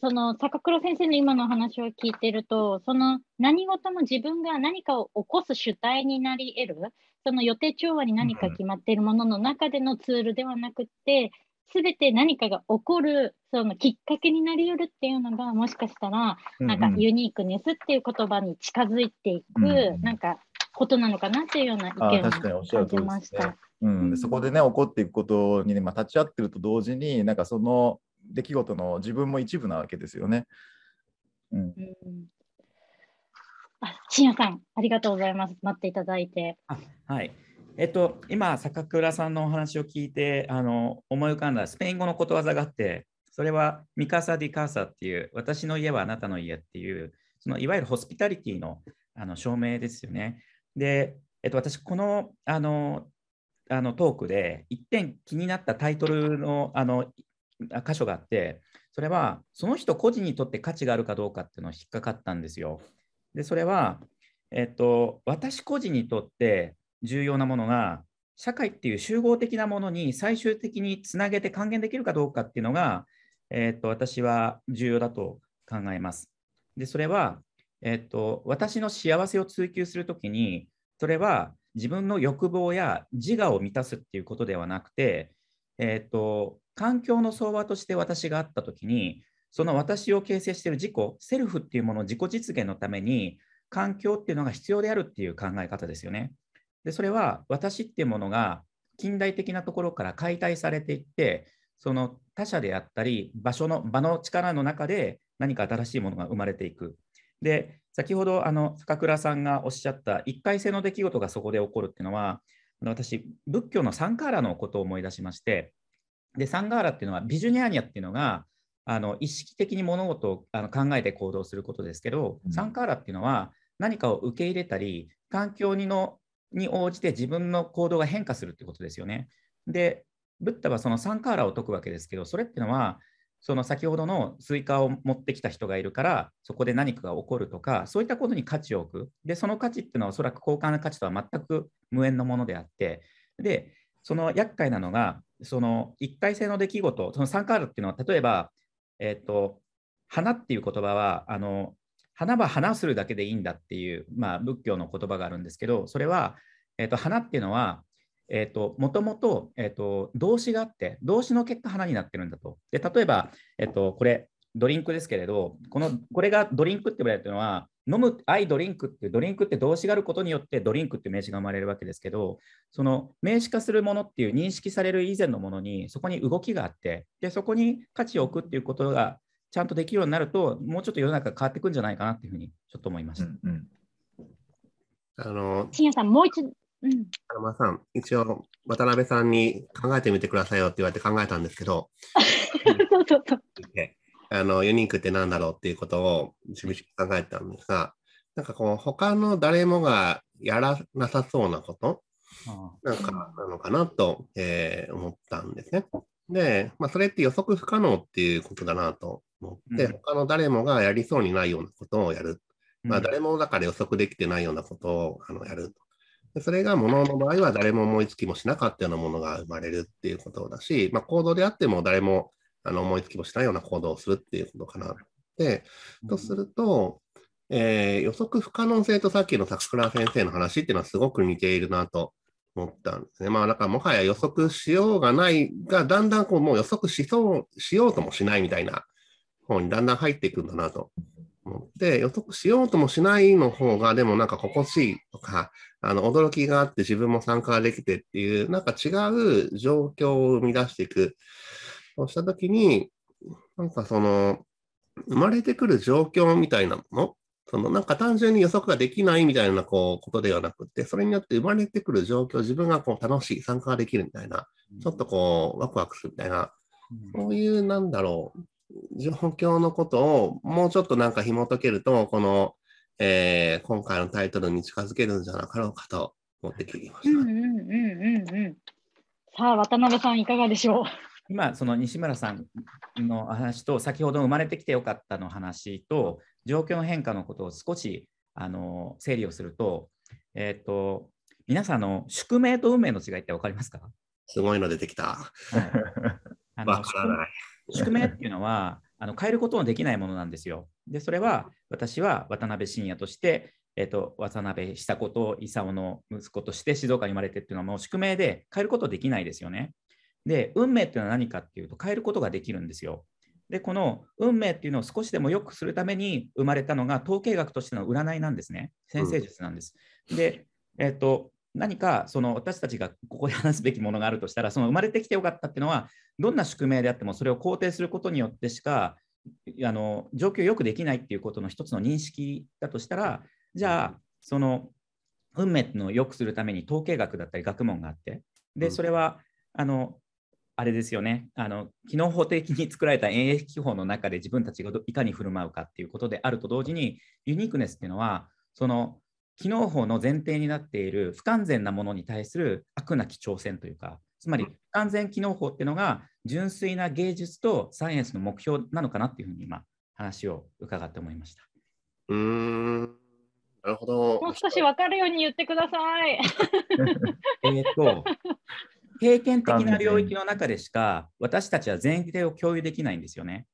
その坂倉先生の今の話を聞いてると、その何事も自分が何かを起こす主体になり得る、その予定調和に何か決まっているものの中でのツールではなくて、すべて何かが起こるそのきっかけになり得るっていうのがもしかしたら、なんかユニークネスっていう言葉に近づいていく、なんかことなのかなっていうような意見を感じました。うん、そこでね起こっていくことにね、まあ、立ち会ってると同時になんかその出来事の自分も一部なわけですよね。うん、うんあ、深夜さん、ありがとうございます。待っていただいて。あはい。えっと、今、坂倉さんのお話を聞いてあの思い浮かんだスペイン語のことわざがあって、それはミカサ・ディ・カーサっていう、私の家はあなたの家っていう、そのいわゆるホスピタリティのあの証明ですよね。で、えっと、私、このあのあのトークで一点気になったタイトルのあの箇所があって、それはその人個人にとって価値があるかどうかっていうのを引っかかったんですよ。で、それは、えっと、私個人にとって重要なものが、社会っていう集合的なものに最終的につなげて還元できるかどうかっていうのが、えー、と私は重要だと考えます。で、それは、えー、と私の幸せを追求するときに、それは自分の欲望や自我を満たすっていうことではなくて、えー、と環境の相場として私があったときに、その私を形成している自己、セルフっていうものを自己実現のために、環境っていうのが必要であるっていう考え方ですよね。でそれは私っていうものが近代的なところから解体されていってその他者であったり場所の場の力の中で何か新しいものが生まれていく。で先ほどあの坂倉さんがおっしゃった一回性の出来事がそこで起こるっていうのは私仏教のサンカーラのことを思い出しましてでサンカーラっていうのはビジュニアーニャっていうのがあの意識的に物事をあの考えて行動することですけど、うん、サンカーラっていうのは何かを受け入れたり環境にのに応じて自分の行動が変化するってことですよね。で、ブッダはそのサンカーラを説くわけですけど、それっていうのは、その先ほどのスイカを持ってきた人がいるから、そこで何かが起こるとか、そういったことに価値を置く。で、その価値っていうのはおそらく交換の価値とは全く無縁のものであって、で、その厄介なのが、その一回性の出来事、そのサンカーラっていうのは、例えば、えっ、ー、と、花っていう言葉は、あの、花は花するだけでいいんだっていう、まあ、仏教の言葉があるんですけど、それは、えーと、花っていうのは、えーと、もともと,、えーと、動詞があって、動詞の結果花になってるんだと。で例えば、えー、とこれ、ドリンクですけれど、このこれがドリンクって言われてるのは、飲む、アイドリンクってドリンクって動詞があることによってドリンクって名詞が生まれるわけですけど、その名詞化するものっていう認識される以前のものにそこに動きがあって、でそこに価値を置くっていうことがちゃんとできるようになると、もうちょっと世の中変わってくんじゃないかなっていうふうにちょっと思いました。うんうん、あの、さん、もう一度。うん、山さん、一応、渡辺さんに考えてみてくださいよって言われて考えたんですけど、そうそうそうあのユニークって何だろうっていうことを自分考えたんですが、なんかこう、他の誰もがやらなさそうなこと、なんかなのかなと、えー、思ったんですね。で、まあ、それって予測不可能っていうことだなと思って、うん、他の誰もがやりそうにないようなことをやる。まあ、誰もだから予測できてないようなことをあのやるで。それが物の場合は誰も思いつきもしなかったようなものが生まれるっていうことだし、まあ、行動であっても誰もあの思いつきもしないような行動をするっていうことかな。で、とすると、えー、予測不可能性とさっきの桜倉先生の話っていうのはすごく似ているなと思ったんですね。まあ、だからもはや予測しようがないが、だんだんこうもう予測しそうしようともしないみたいな方にだんだん入っていくんだなと。思って、予測しようともしないの方が、でもなんか心地いいとか、あの驚きがあって自分も参加できてっていう、なんか違う状況を生み出していく。そうしたときに、なんかその、生まれてくる状況みたいなものそのなんか単純に予測ができないみたいなこうことではなくて、それによって生まれてくる状況、自分がこう楽しい、参加ができるみたいな、ちょっとこうワクワクするみたいな、そういうなんだろう、状況のことをもうちょっとなんか紐解けると、この、えー今回のタイトルに近づけるんじゃなかろうかと思って聞きました。うんうんうんうんうん。さあ、渡辺さん、いかがでしょう？今、その西村さんの話と、先ほど生まれてきてよかったの話と、状況の変化のことを少しあの整理をすると、えっ、と、皆さんあの、宿命と運命の違いって分かりますか、すごいの出てきた。はい、あのわからない。宿命っていうのはあの変えることのできないものなんですよ。で、それは私は渡辺晋也として、えっと渡辺久子と勲の息子として静岡に生まれてっていうのはもう宿命で変えることできないですよね。で、運命っていうのは何かっていうと変えることができるんですよ。で、この運命っていうのを少しでも良くするために生まれたのが統計学としての占いなんですね。先生術なんです。で、えっと、何かその私たちがここで話すべきものがあるとしたら、その生まれてきてよかったっていうのは、どんな宿命であってもそれを肯定することによってしかあの状況をよくできないっていうことの一つの認識だとしたら、じゃあ、その運命のを良くするために統計学だったり学問があって、で、うん。それは、あの、あれですよね、あの機能法的に作られた演疫機法の中で自分たちがどいかに振る舞うかっていうことであると同時に、ユニークネスっていうのは、その機能法の前提になっている不完全なものに対する悪なき挑戦というか、つまり不完全機能法っていうのが純粋な芸術とサイエンスの目標なのかなっていうふうに今話を伺って思いました。うーん。なるほど。もう少し分かるように言ってください。えーと、経験的な領域の中でしか私たちは前提を共有できないんですよね。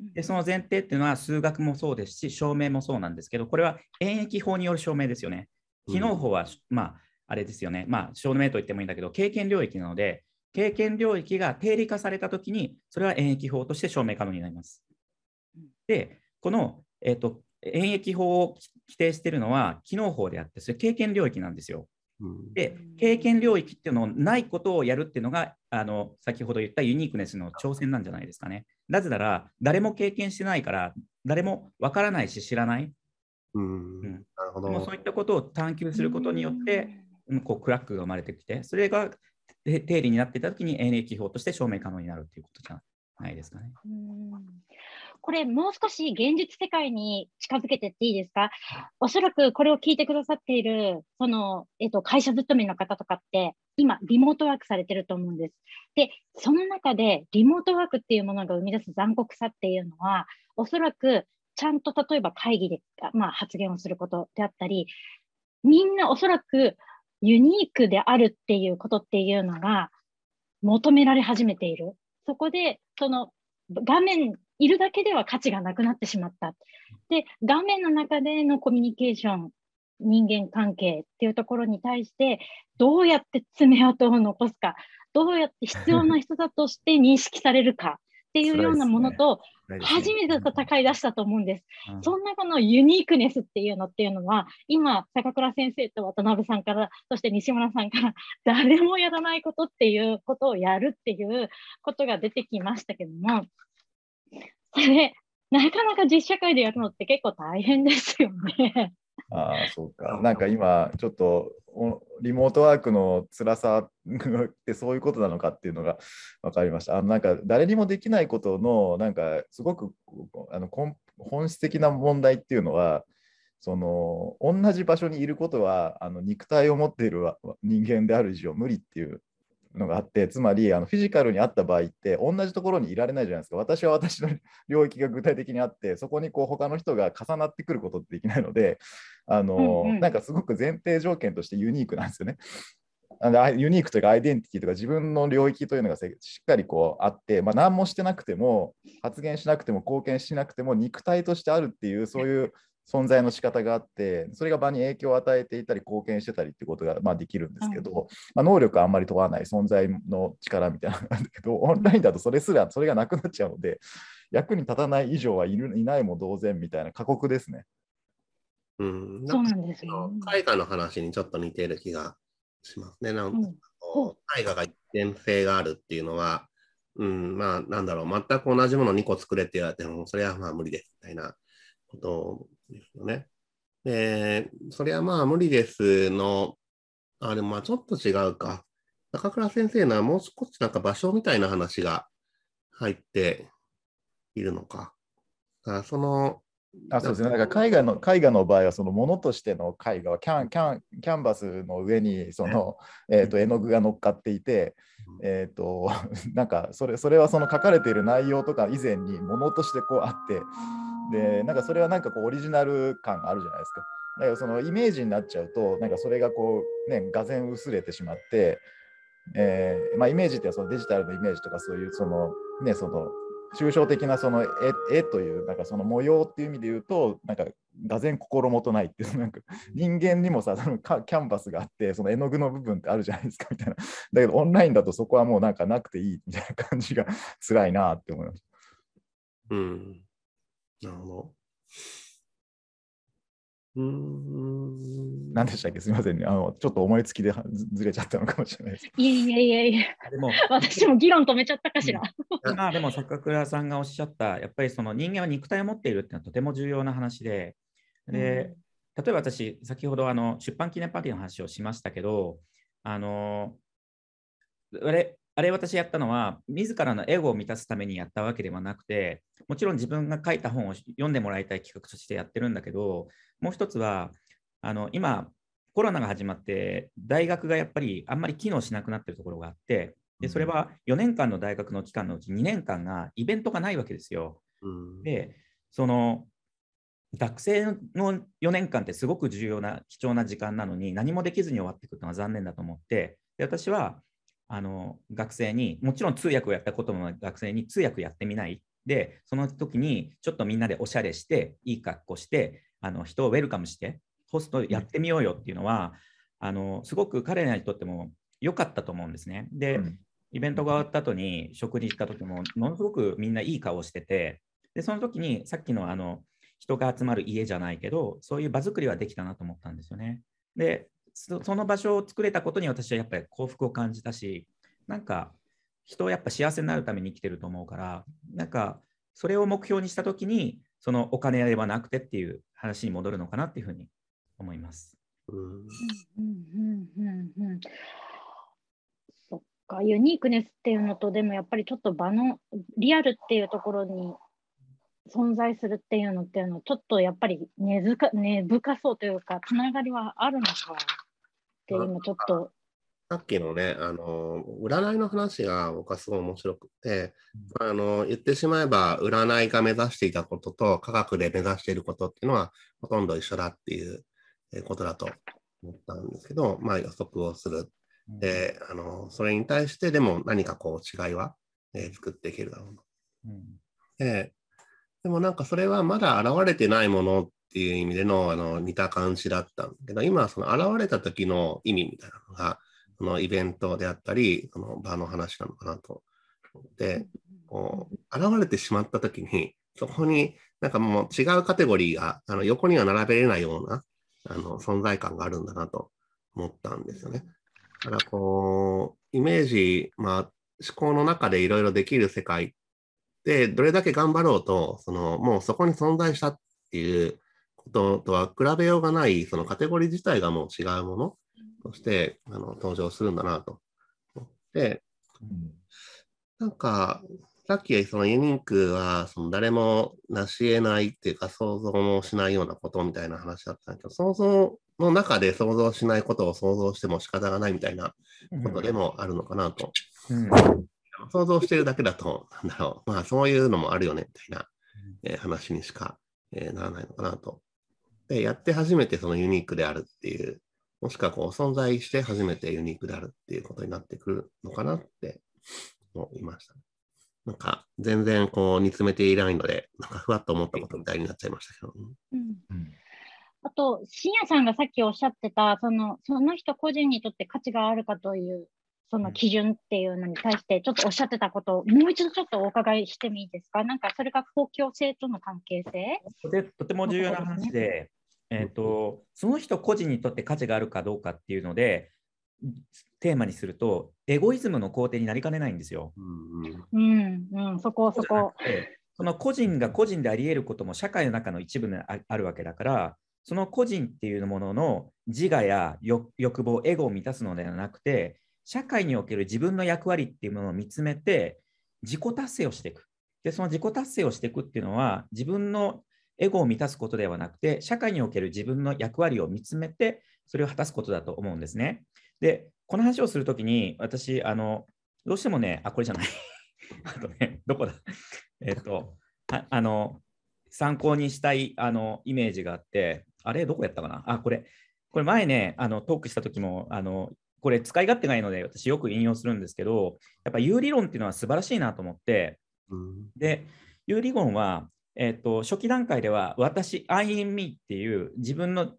で、その前提っていうのは数学もそうですし、証明もそうなんですけど、これは演疫法による証明ですよね。機能法は、まあ、あれですよね。まあ、証明と言ってもいいんだけど、経験領域なので、経験領域が定理化されたときに、それは演疫法として証明可能になります。で、この、えー、と演疫法を規定しているのは機能法であって、それ経験領域なんですよ。うんで、経験領域っていうのをないことをやるっていうのが、あの先ほど言ったユニークネスの挑戦なんじゃないですかね。なぜなら、誰も経験してないから、誰もわからないし知らない。うんんなるほどでもそうい。ったことを探求することによって、うんこうクラックが生まれてきて、それがて定理になっていたときに、演疫法として証明可能になるということじゃないですかね。うんこれ、もう少し現実世界に近づけてっていいですか？おそらくこれを聞いてくださっている、その、えっと、会社勤めの方とかって、今、リモートワークされてると思うんです。で、その中で、リモートワークっていうものが生み出す残酷さっていうのは、おそらく、ちゃんと例えば会議で、あまあ、発言をすることであったり、みんなおそらくユニークであるっていうことっていうのが求められ始めている。そこで、その画面いるだけでは価値がなくなってしまった。で、画面の中でのコミュニケーション、人間関係っていうところに対して、どうやって爪痕を残すか、どうやって必要な人だとして認識されるかっていうようなものと、初めて戦い出したと思うんです。うんそんなこのユニークネスっていうのっていうのは、今、坂倉先生と渡辺さんから、そして西村さんから、誰もやらないことっていうことをやるっていうことが出てきましたけども、それ、なかなか実社会でやるのって結構大変ですよね。ああ、そうか。なんか今、ちょっとおリモートワークの辛さってそういうことなのかっていうのが分かりました。あのなんか誰にもできないことの、なんかすごくあの根本質的な問題っていうのは、その同じ場所にいることはあの肉体を持っているわ人間である以上無理っていうのがあってつまりあのフィジカルにあった場合って同じところにいられないじゃないですか私は私の領域が具体的にあってそこにこう他の人が重なってくることってできないのであの、うんうんなんかすごく前提条件としてユニークなんですよね。ユニークというかアイデンティティとか自分の領域というのがせしっかりこうあって、まあ、何もしてなくても発言しなくても貢献しなくても肉体としてあるっていうそういう存在の仕方があってそれが場に影響を与えていたり貢献してたりってことがまあできるんですけど、まあ、能力はあんまり問わない存在の力みたいなのがあるんだけどオンラインだとそれすらそれがなくなっちゃうので役に立たない以上はいるいないも同然みたいな過酷ですね。うん、そうかなんですよ、ね。絵画の話にちょっと似てる気がしますね。なんかうん絵画が一点性があるっていうのは、うん、まあ、なんだろう、全く同じもの2個作れって言われても、それはまあ無理ですみたいなことですよね。で、それはまあ無理ですの、あ、でもまあちょっと違うか。高倉先生のはもう少しなんか場所みたいな話が入っているのか。だからその、あそうですね。なんか絵画の絵画の場合はそのものとしての絵画はキャンキャンキャンバスの上にその、えー、と絵の具が乗っかっていて、えー、と なんかそれそれはその書かれている内容とか以前にものとしてこうあってでなんかそれはなんかこうオリジナル感あるじゃないですか。だからそのイメージになっちゃうとなんかそれがこうねがぜ薄れてしまって、えーまあ、イメージってそのデジタルのイメージとかそういうそのねその抽象的なその絵絵というなんかその模様っていう意味で言うとなんかがぜ心もとないっていう なんか人間にもさそのキャンバスがあってその絵の具の部分ってあるじゃないですかみたいなだけどオンラインだとそこはもうなんかなくていいみたいな感じが辛いなって思います。うん。なるほど。うーん。何でしたっけ？すみませんねあの。ちょっと思いつきでずずれちゃったのかもしれないです。いえいえいえいえ、でも、私も議論止めちゃったかしら。まあでも坂倉さんがおっしゃった、やっぱりその人間は肉体を持っているっていうのはとても重要な話で、で、例えば私、先ほどあの出版記念パーティーの話をしましたけど、あの、あれ私やったのは、自らのエゴを満たすためにやったわけではなくて、もちろん自分が書いた本を読んでもらいたい企画としてやってるんだけど、もう一つは、あの今、コロナが始まって、大学がやっぱりあんまり機能しなくなってるところがあって、でそれは4年間の大学の期間のうち2年間がイベントがないわけですよ。うんで、その学生の4年間ってすごく重要な貴重な時間なのに何もできずに終わっていくのは残念だと思って、で私はあの学生に、もちろん通訳をやったことも学生に通訳やってみない。で、その時にちょっとみんなでおしゃれして、いい格好して、あの人をウェルカムして、ホストやってみようよっていうのは、あのすごく彼らにとっても良かったと思うんですね。で、うんイベントが終わった後に食事行った時も、ものすごくみんないい顔をしてて、で、その時にさっきのあの人が集まる家じゃないけど、そういう場作りはできたなと思ったんですよね。で、そその場所を作れたことに私はやっぱり幸福を感じたし、なんか人をやっぱ幸せになるために生きてると思うから、なんかそれを目標にした時に、そのお金ではなくてっていう話に戻るのかなっていうふうに思います。うん。うんうんうんうん。そっか、ユニークネスっていうのと、でもやっぱりちょっと場のリアルっていうところに存在するっていうのっていうのは、ちょっとやっぱり根づか根深そうというか、つながりはあるのかって今ちょっと、さっきのね、あの、占いの話が僕はすごい面白くて、あの、言ってしまえば、占いが目指していたことと科学で目指していることっていうのは、ほとんど一緒だっていうえーことだと思ったんですけど、まあ予測をする。で、あの、それに対してでも何かこう違いは、えー作っていけるだろうと。うんで、でもなんかそれはまだ現れてないものっていう意味でのあの似た感じだったんだけど、今はその現れた時の意味みたいなのが、そのイベントであったり、その場の話なのかなと思って、こう現れてしまった時に、そこになんかもう違うカテゴリーがあの横には並べれないようなあの存在感があるんだなと思ったんですよね。だからこう、イメージ、まあ、思考の中でいろいろできる世界で、どれだけ頑張ろうと、そのもうそこに存在したっていうこととは比べようがない、そのカテゴリー自体がもう違うものとしてあの登場するんだなと。思って、うん。なんか、さっきそのユニークはその誰も成し得ないっていうか想像もしないようなことみたいな話だったんだけど、想像の中で想像しないことを想像しても仕方がないみたいなことでもあるのかなと。うん。想像してるだけだと、なんだろう、まあそういうのもあるよねみたいな、えー話にしか、えーならないのかなと。で、やって初めてそのユニークであるっていう、もしくはこう存在して初めてユニークであるっていうことになってくるのかなって思いました。なんか全然こう煮詰めていないので、なんかふわっと思ったことみたいになっちゃいましたけど。うん。うん。あと、深夜さんがさっきおっしゃってた、そのその人個人にとって価値があるかという、その基準っていうのに対して、ちょっとおっしゃってたことを、もう一度ちょっとお伺いしてもいいですか？なんか、それが公共性との関係性？でとても重要な話で、えーと、その人個人にとって価値があるかどうかっていうので、テーマにすると、エゴイズムの肯定になりかねないんですよ。うんうんうん、うん、そこ、そこ。でその個人が個人であり得ることも社会の中の一部にああるわけだから、その個人っていうものの自我や欲欲望、エゴを満たすのではなくて、社会における自分の役割っていうものを見つめて、自己達成をしていく。で、その自己達成をしていくっていうのは、自分のエゴを満たすことではなくて、社会における自分の役割を見つめて、それを果たすことだと思うんですね。で、この話をするときに、私、あの、どうしてもね、あ、これじゃない。あとね、どこだ。えっと、ああの、参考にしたいあのイメージがあって、あれ、どこやったかな？あ、これ、これ前ね、あのトークした時も、あの、これ使い勝手がいいので、私よく引用するんですけど、やっぱ有理論っていうのは素晴らしいなと思って、うん。で、有理論は、えっと初期段階では私、I am me っていう自分の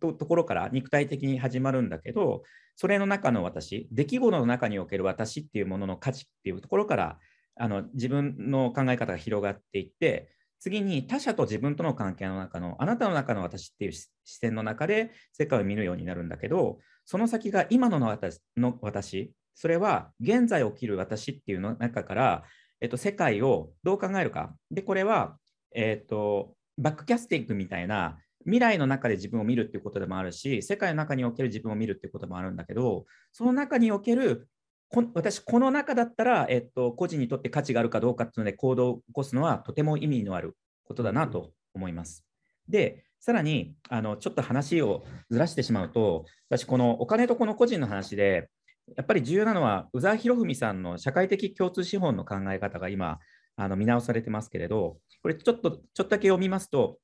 とところから肉体的に始まるんだけど、それの中の私、出来事の中における私っていうものの価値っていうところからあの自分の考え方が広がっていって、次に他者と自分との関係の中のあなたの中の私っていう視視点の中で世界を見るようになるんだけど、その先が今のの私の私、それは現在起きる私っていうの中から、えっと、世界をどう考えるか。で、これは、えっと、バックキャスティングみたいな未来の中で自分を見るっていうことでもあるし、世界の中における自分を見るっていうこともあるんだけど、その中におけるこ私、この中だったら、えっと、個人にとって価値があるかどうかっていうので行動を起こすのはとても意味のあることだなと思います。で、さらにあのちょっと話をずらしてしまうと、私、このお金とこの個人の話で、やっぱり重要なのは、宇沢博文さんの社会的共通資本の考え方が今、あの見直されてますけれど、これちょっとちょっとだけ読みますと、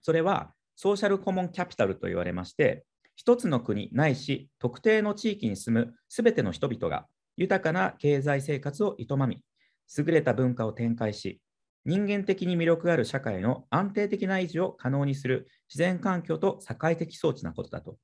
それはソーシャルコモンキャピタルと言われまして、一つの国ないし特定の地域に住むすべての人々が豊かな経済生活を営み、優れた文化を展開し、人間的に魅力ある社会の安定的な維持を可能にする自然環境と社会的装置なことだと。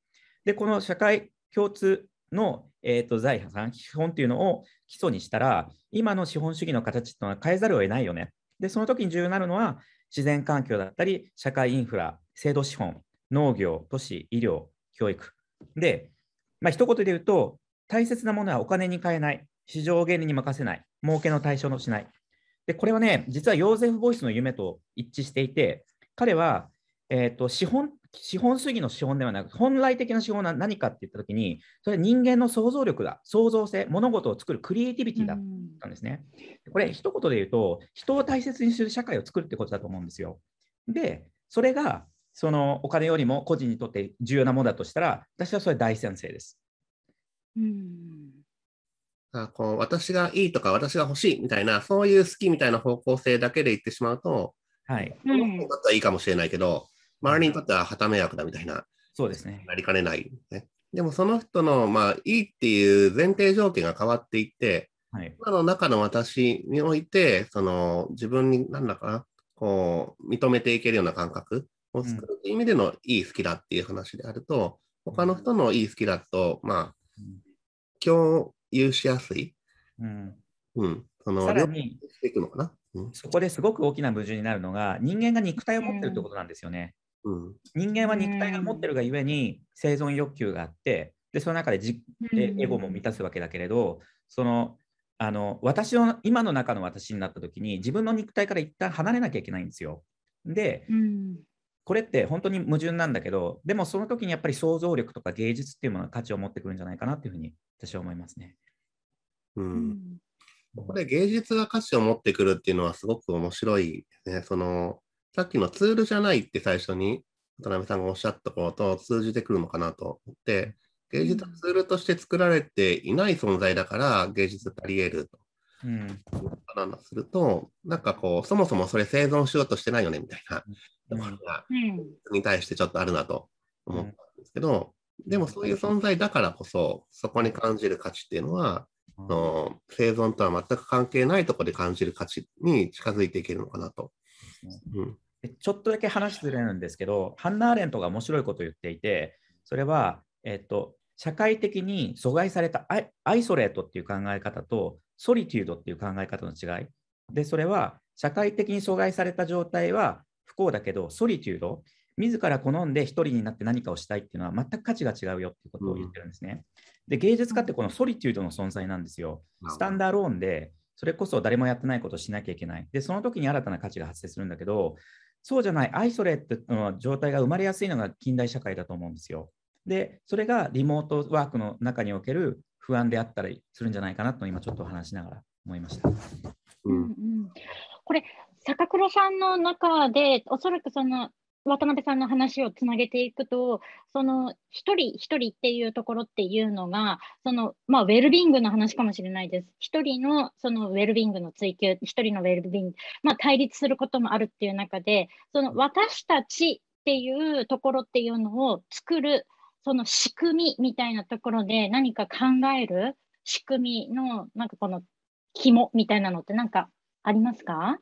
で、この社会共通の、えー、と財産、基本というのを基礎にしたら、今の資本主義の形というのは変えざるを得ないよね。で、その時に重要になるのは、自然環境だったり、社会インフラ、制度資本、農業、都市、医療、教育。で、まあ一言で言うと、大切なものはお金に変えない、市場原理に任せない、儲けの対象のしない。で、これはね、実はヨーゼフ・ボイスの夢と一致していて、彼は、えー、と資本資本主義の資本ではなく、本来的な資本は何かって言ったときに、それは人間の想像力だ、創造性、物事を作るクリエイティビティだったんですね。これ、一言で言うと、人を大切にする社会を作るってことだと思うんですよ。で、それが、そのお金よりも個人にとって重要なものだとしたら、私はそれ大賛成です。うんあこう私がいいとか私が欲しいみたいな、そういう好きみたいな方向性だけで言ってしまうと、はい、うんこの人にとってはいいかもしれないけど、周りにとっては旗迷惑だみたいな、そうですね。なりかねない、ね。でもその人の、まあ、いいっていう前提条件が変わっていって、はい、今の中の私において、その自分に何だかな、こう、認めていけるような感覚を作る意味でのいい好きだっていう話であると、他の人のいい好きだと、まあ、共有しやすい。うん、うん。その、さらに、していくのかな。うん。そこですごく大きな矛盾になるのが、人間が肉体を持ってるってことなんですよね。うん。人間は肉体が持ってるがゆえに生存欲求があって、でその中でじでエゴも満たすわけだけれど、そのあの私の今の中の私になった時に自分の肉体から一旦離れなきゃいけないんですよ。で、うんこれって本当に矛盾なんだけど、でもその時にやっぱり想像力とか芸術っていうものが価値を持ってくるんじゃないかなっていうふうに私は思いますね。う。うんんここで芸術が価値を持ってくるっていうのはすごく面白いね。その、さっきのツールじゃないって最初に渡辺さんがおっしゃったことと通じてくるのかなと思って、芸術はツールとして作られていない存在だから芸術ってあり得ると。うん。なんだすると、なんかこう、そもそもそれ生存しようとしてないよねみたいなところがうん。に対してちょっとあるなと思ったんですけど、でもそういう存在だからこそ、そこに感じる価値っていうのは、あの生存とは全く関係ないところで感じる価値に近づいていけるのかなと。うんでちょっとだけ話ずれるんですけど、ハンナ・アーレントが面白いことを言っていて、それは、えっと、社会的に阻害されたアイアイソレートっていう考え方と、ソリテュードっていう考え方の違い。で、それは、社会的に阻害された状態は不幸だけど、ソリテュード、自ら好んで一人になって何かをしたいっていうのは全く価値が違うよっていうことを言ってるんですね。で、芸術家ってこのソリテュードの存在なんですよ。スタンダーローンで、それこそ誰もやってないことをしなきゃいけない。で、その時に新たな価値が発生するんだけど、そうじゃないアイソレットの状態が生まれやすいのが近代社会だと思うんですよ。で、それがリモートワークの中における不安であったりするんじゃないかなと今ちょっと話しながら思いました。うんうんこれ、坂倉さんの中で、おそらくその渡辺さんの話をつなげていくと、その一人一人っていうところっていうのが、そのまあ、ウェルビングの話かもしれないです。一人のそのウェルビングの追求、一人のウェルビング、まあ、対立することもあるっていう中で、その私たちっていうところっていうのを作る、その仕組みみたいなところで何か考える仕組みの、なんかこの肝みたいなのってなんかありますか？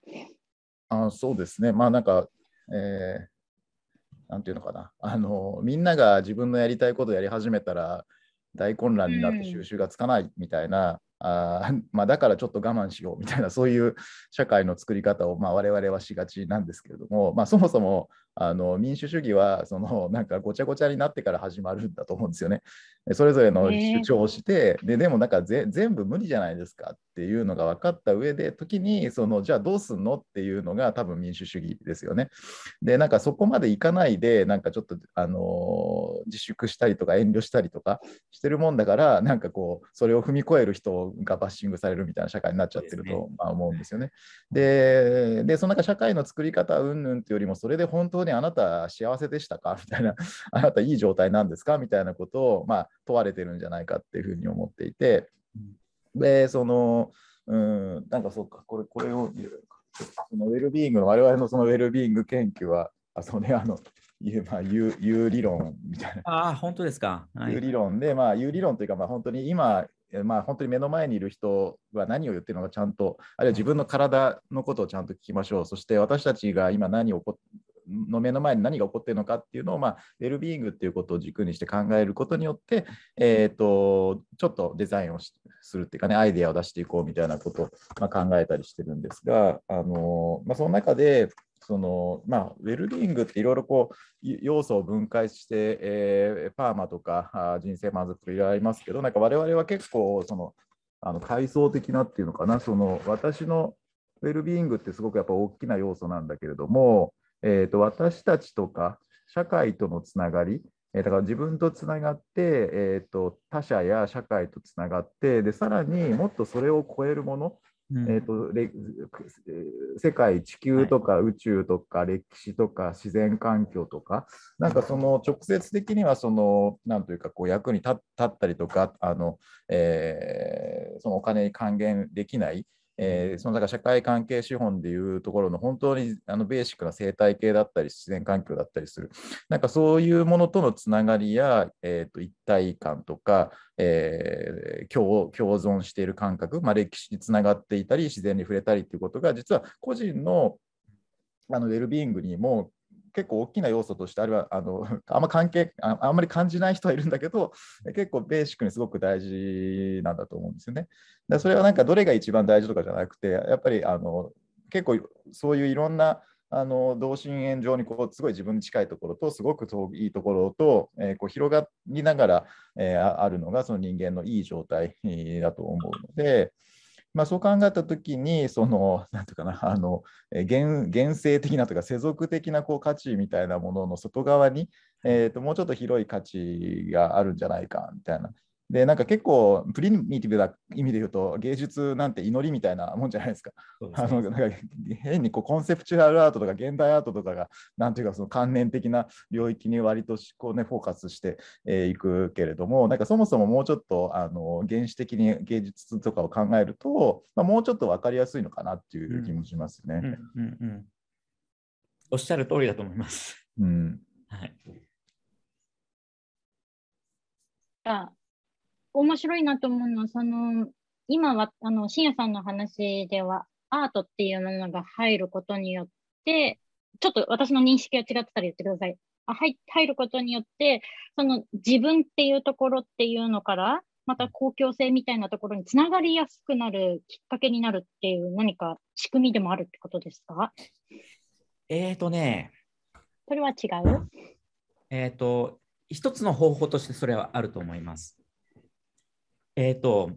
あそうですね、まあなんか、えーなんていうのかな。あの、みんなが自分のやりたいことをやり始めたら、大混乱になって収集がつかないみたいな、あー まあ、だからちょっと我慢しようみたいな、そういう社会の作り方を、まあ、我々はしがちなんですけれども、まあ、そもそもあの民主主義はその なんかごちゃごちゃになってから始まるんだと思うんですよね。それぞれの主張をして、ででもなんかぜ全部無理じゃないですかっていうのが分かった上で、時にそのじゃあどうすんのっていうのが多分民主主義ですよね。で、なんかそこまでいかないで、なんかちょっと、あのー自粛したりとか遠慮したりとかしてるもんだから、なんかこう、それを踏み越える人がバッシングされるみたいな社会になっちゃってると、まあ、思うんですよね。で、でそのなんか社会の作り方うんぬんっていうよりも、それで本当にあなた幸せでしたか？みたいな、あなたいい状態なんですか？みたいなことを、まあ、問われてるんじゃないかっていうふうに思っていて、で、その、うん、なんかそうか、これ、これを、そのウェルビーイングの、我々のそのウェルビーイング研究は、あ、そうね、あの、いう、まあ、いう、いう理論みたいな、ああ、本当ですか？はい。うい、理論で、まあ、いう理論というか、まあ、本当に今、えまあ、本当に目の前にいる人は何を言ってるのかちゃんと、あるいは自分の体のことをちゃんと聞きましょう。そして私たちが今何を起この目の前に何が起こっているのかっていうのを、まあ、ウェルビーイングっていうことを軸にして考えることによって、えー、とちょっとデザインをするっていうかね、アイデアを出していこうみたいなことを、まあ、考えたりしてるんですが、あのまあ、その中で、そのまあ、ウェルビーイングっていろいろこう要素を分解して、えーパーマとかあ人生満足といろいろありますけど、なんか我々は結構そのあの階層的なっていうのかな、その私のウェルビーイングってすごくやっぱ大きな要素なんだけれども、えー、と私たちとか社会とのつながり、えーだから自分とつながって、えー、と他者や社会とつながってで、さらにもっとそれを超えるもの、うん。えー、とれえー世界、地球とか宇宙とか歴史とか自然環境とか、なんかその直接的にはその、なんというかこう役に立立ったりとか、あのえーそのお金に還元できない、えーそのだから社会関係資本でいうところの本当にあのベーシックな生態系だったり自然環境だったりする。なんかそういうものとのつながりや、えーと一体感とか、えー共共存している感覚、まあ、歴史につながっていたり自然に触れたりということが実は個人のあのウェルビーイングにも結構大きな要素としてあるいはあの あんま関係ああんまり感じない人はいるんだけど 結構ベーシックにすごく大事なんだと思うんですよね。でそれはなんかどれが一番大事とかじゃなくてやっぱりあの結構そういういろんなあの同心円状にこうすごい自分に近いところとすごく遠いところと、えーこう広がりながら、えーあるのがその人間のいい状態だと思うので、まあ、そう考えたときにその なんていうかなあのえー現現世的なというか世俗的なこう価値みたいなものの外側に、えーともうちょっと広い価値があるんじゃないかみたいな。でなんか結構プリミティブな意味で言うと芸術なんて祈りみたいなもんじゃないですか。すねあのなんか変にこうコンセプチュアルアートとか現代アートとかがなんていうかその観念的な領域に割とこう、ね、フォーカスしてい、えーいくけれどもなんかそもそももうちょっとあの原始的に芸術とかを考えると、まあ、もうちょっと分かりやすいのかなっていう気もしますね。うんうんうんおっしゃる通りだと思います。うんはい、が面白いなと思うのは、その今はあの深夜さんの話では、アートっていうものが入ることによって、ちょっと私の認識が違ってたら言ってください。あ入入ることによって、その自分っていうところっていうのから、また公共性みたいなところにつながりやすくなるきっかけになるっていう何か仕組みでもあるってことですか？えーとね、それは違う？えーと、一つの方法としてそれはあると思います。えーと、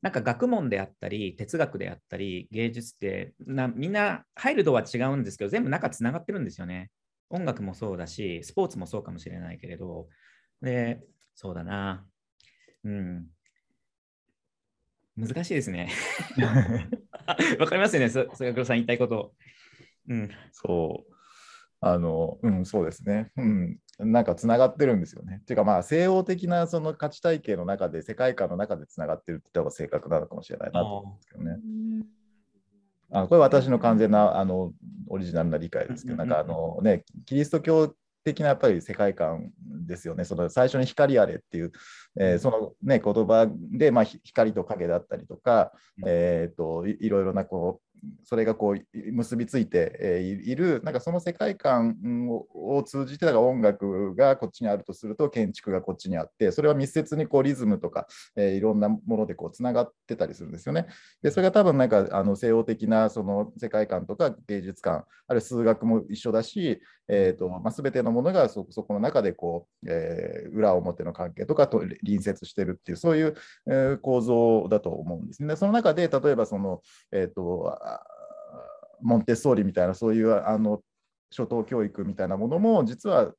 なんか学問であったり、哲学であったり、芸術ってな、みんな入る度は違うんですけど、全部中つながってるんですよね。音楽もそうだし、スポーツもそうかもしれないけれど、で、そうだな。うん。難しいですね。わかりますよね、そ菅黒さん言いたいこと。うん。そう。あの、うん、そうですね。うん。なんかつながってるんですよね。っていうか、まあ、西欧的なその価値体系の中で、世界観の中でつながってるって言った方が正確なのかもしれないなと思うんですけどね。あこれ私の完全なあのオリジナルな理解ですけど、なんかあのね、キリスト教的なやっぱり世界観ですよね。その最初に光あれっていう、えーそのね、言葉で、まあ、ひ光と影だったりとか、えー、といいろいろなこうそれがこう結びついて、えーいいる、なんかその世界観をを通じて、だから音楽がこっちにあるとすると、建築がこっちにあって、それは密接にこうリズムとか、えーいろんなものでこうつながってたりするんですよね。で、それが多分なんかあの西洋的なその世界観とか芸術観、あるいは数学も一緒だし、えーとまあ、全てのものがそそこの中でこう、えー裏表の関係とかと隣接してるっていう、そういう、えー構造だと思うんですね。その中で、例えばその、えーとあモンテッソーリみたいな、そういうあの初等教育みたいなものも、実は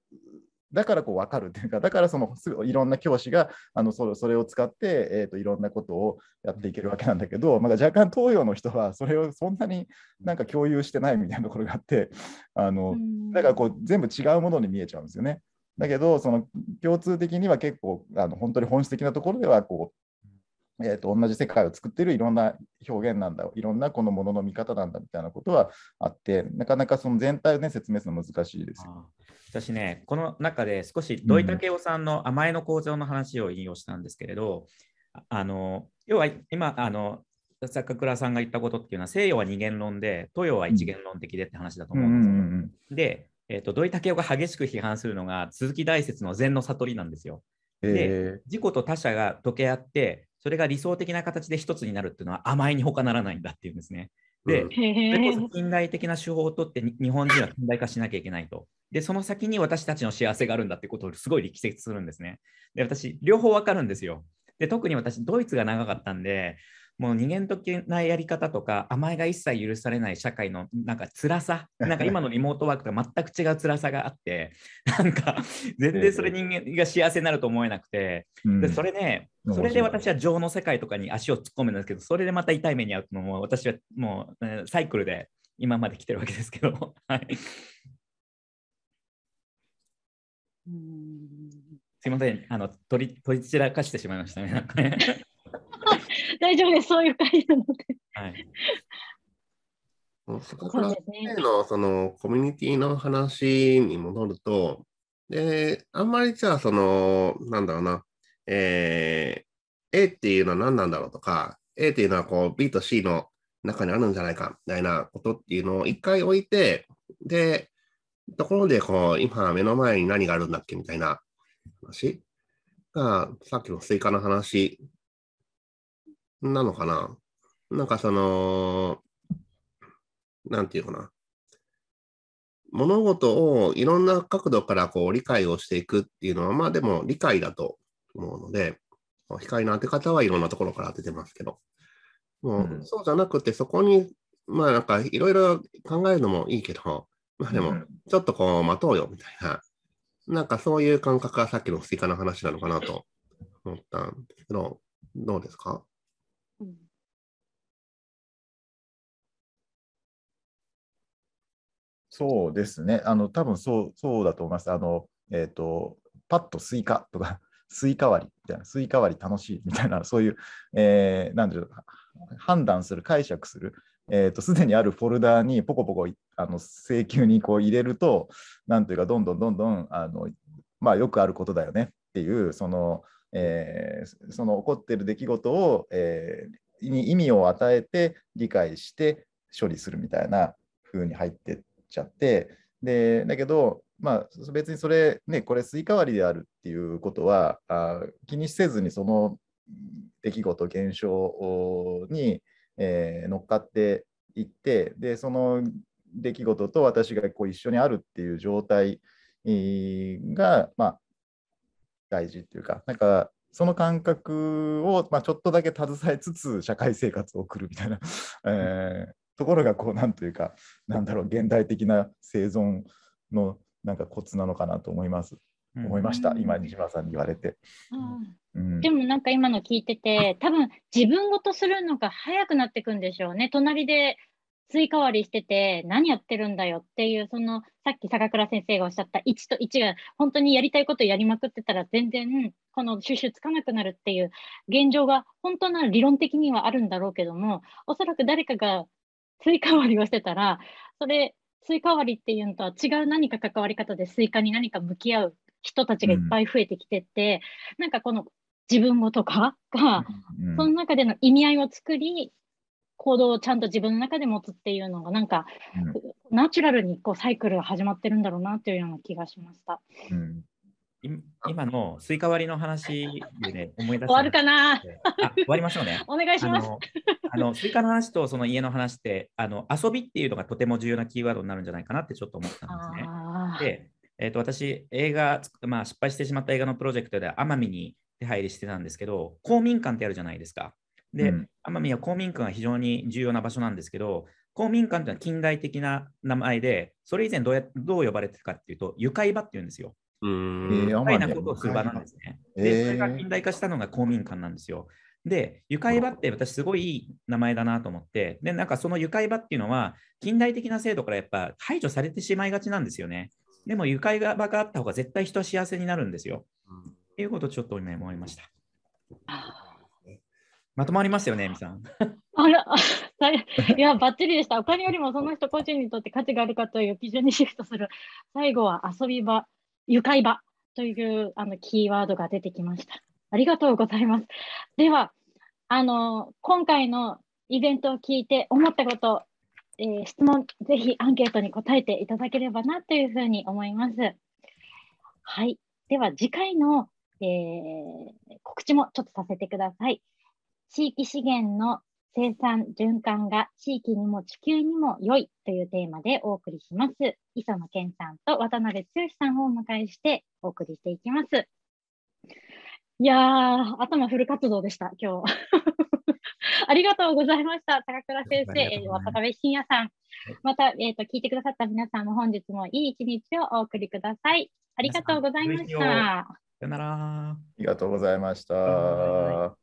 だからこう分かるっていうか、だからそのいろんな教師があのそれそれを使って、えー、といろんなことをやっていけるわけなんだけど、まあ、若干東洋の人はそれをそんなになんか共有してないみたいなところがあって、あのだからこう全部違うものに見えちゃうんですよね。だけど、その共通的には結構あの本当に本質的なところではこう、えー、と同じ世界を作っているいろんな表現なんだ、いろんなこのものの見方なんだみたいなことはあって、なかなかその全体を、ね、説明するの難しいです私ね、この中で少し土井武雄さんの甘えの構造の話を引用したんですけれど、ああの要は今、あの坂倉さんが言ったことっていうのは西洋は二元論で、東洋は一元論的でって話だとうんう思うんですよ。んうんで、えーと、土井武雄が激しく批判するのが鈴木大拙の禅の悟りなんですよ。え自己と他者が溶け合って、それが理想的な形で一つになるっていうのは甘えに他ならないんだっていうんですね。で、うんそれこそ近代的な手法をとってに日本人は近代化しなきゃいけないと。で、その先に私たちの幸せがあるんだってことをすごい力説するんですね。で、私、両方わかるんですよ。で、特に私、ドイツが長かったんで、もう人間的なやり方とか甘えが一切許されない社会のなんか辛さ、なんか今のリモートワークとは全く違う辛さがあって、なんか全然それ人間が幸せになると思えなくて、うん。でそれで、うんそれで私は情の世界とかに足を突っ込むんですけど、それでまた痛い目に遭うのも、私はもう、えーサイクルで今まで来てるわけですけど、はい、うん。すいません、あの取り取り散らかしてしまいましたね。大丈夫です、そういう会なので。はい、そうですね。先生のそのコミュニティの話に戻ると、で、あんまりじゃあ、その、なんだろうな、えー A っていうのは何なんだろうとか、A っていうのはこう B と C の中にあるんじゃないかみたいなことっていうのを一回置いて、で、ところでこう今目の前に何があるんだっけみたいな話が、さっきのスイカの話なのかな？なんかその、なんていうかな？物事をいろんな角度からこう理解をしていくっていうのは、まあでも理解だと思うので、光の当て方はいろんなところから当ててますけど、もううんそうじゃなくて、そこに、まあなんかいろいろ考えるのもいいけど、まあでもうん、ちょっとこう待とうよみたいな、なんかそういう感覚がさっきのスイカの話なのかなと思ったんですけど、どうですか？そうですね。あの、多分そう、そうだと思います。あの、えっ、と、パッとスイカとか、スイカ割りみたいな、スイカ割り楽しいみたいな、そういう、えーなんでしょう、判断する、解釈する、えっ、と、すでにあるフォルダーにポコポコあの性急にこう入れると、なんというか、どんどんどんどん、あの、まあ、よくあることだよねっていう、その、えーその起こっている出来事を、えーに意味を与えて理解して処理するみたいな風に入ってっちゃって、でだけど、まあ、別にそれ、ね、これスイカ割りであるっていうことは、あ気にせずにその出来事、現象に、えー乗っかっていって、で、その出来事と私がこう一緒にあるっていう状態が、まあ、大事っていうか、なんか、その感覚を、まあ、ちょっとだけ携えつつ社会生活を送るみたいな、えところがこうなんというかなんだろう現代的な生存のなんかコツなのかなと思います、うん。思いましたうん今西村さんに言われて。うん。でもなんか今の聞いてて、多分自分ごとするのが早くなってくんでしょうね。隣で追加割りしてて、何やってるんだよっていう、そのさっき坂倉先生がおっしゃった1と1が本当にやりたいことやりまくってたら全然この収集つかなくなるっていう現状が本当なら理論的にはあるんだろうけども、おそらく誰かがスイカ割りをしてたら、それ、スイカ割りっていうのとは違う何か関わり方でスイカに何か向き合う人たちがいっぱい増えてきてって、なんかこの自分語とかが、うん。その中での意味合いを作り、行動をちゃんと自分の中で持つっていうのが、なんか、ナチュラルにこうサイクルが始まってるんだろうなっていうような気がしました。うん。い今のスイカ割りの話でね、思い出した終わるかなあ終わりましょうね。お願いします。あのスイカの話とその家の話ってあの遊びっていうのがとても重要なキーワードになるんじゃないかなってちょっと思ったんですね。で、えー、と私、映画、まあ、失敗してしまった映画のプロジェクトで奄美に手配りしてたんですけど、公民館ってあるじゃないですか。で、うん奄美は公民館が非常に重要な場所なんですけど、公民館っていうのは近代的な名前で、それ以前どうやどう呼ばれてるかっていうと、愉快場っていうんですよ。うーえん。ー愉快なことをする場なんですね。で、それが近代化したのが公民館なんですよ。で、愉快場って私すごいいい名前だなと思って、で、なんかその愉快場っていうのは、近代的な制度からやっぱ排除されてしまいがちなんですよね。でも愉快場があった方が絶対人は幸せになるんですよ。っていうことをちょっと今思いました。まとまりますよね、エミさん。あら、あさい いや、ばっちりでした。お金よりもその人個人にとって価値があるかという基準にシフトする。最後は遊び場、愉快場というあのキーワードが出てきました。ありがとうございます。では、あの、今回のイベントを聞いて思ったこと、えー質問、ぜひアンケートに答えていただければなというふうに思います。はい。では、次回の、えー告知もちょっとさせてください。地域資源の生産循環が地域にも地球にも良いというテーマでお送りします。磯野健さんと渡辺剛さんをお迎えしてお送りしていきます。いやー、頭フル活動でした、今日。ありがとうございました。高倉先生、渡辺信也さん。また、えーと、聞いてくださった皆さんも本日もいい一日をお送りください。ありがとうございました。さよなら。ありがとうございました。は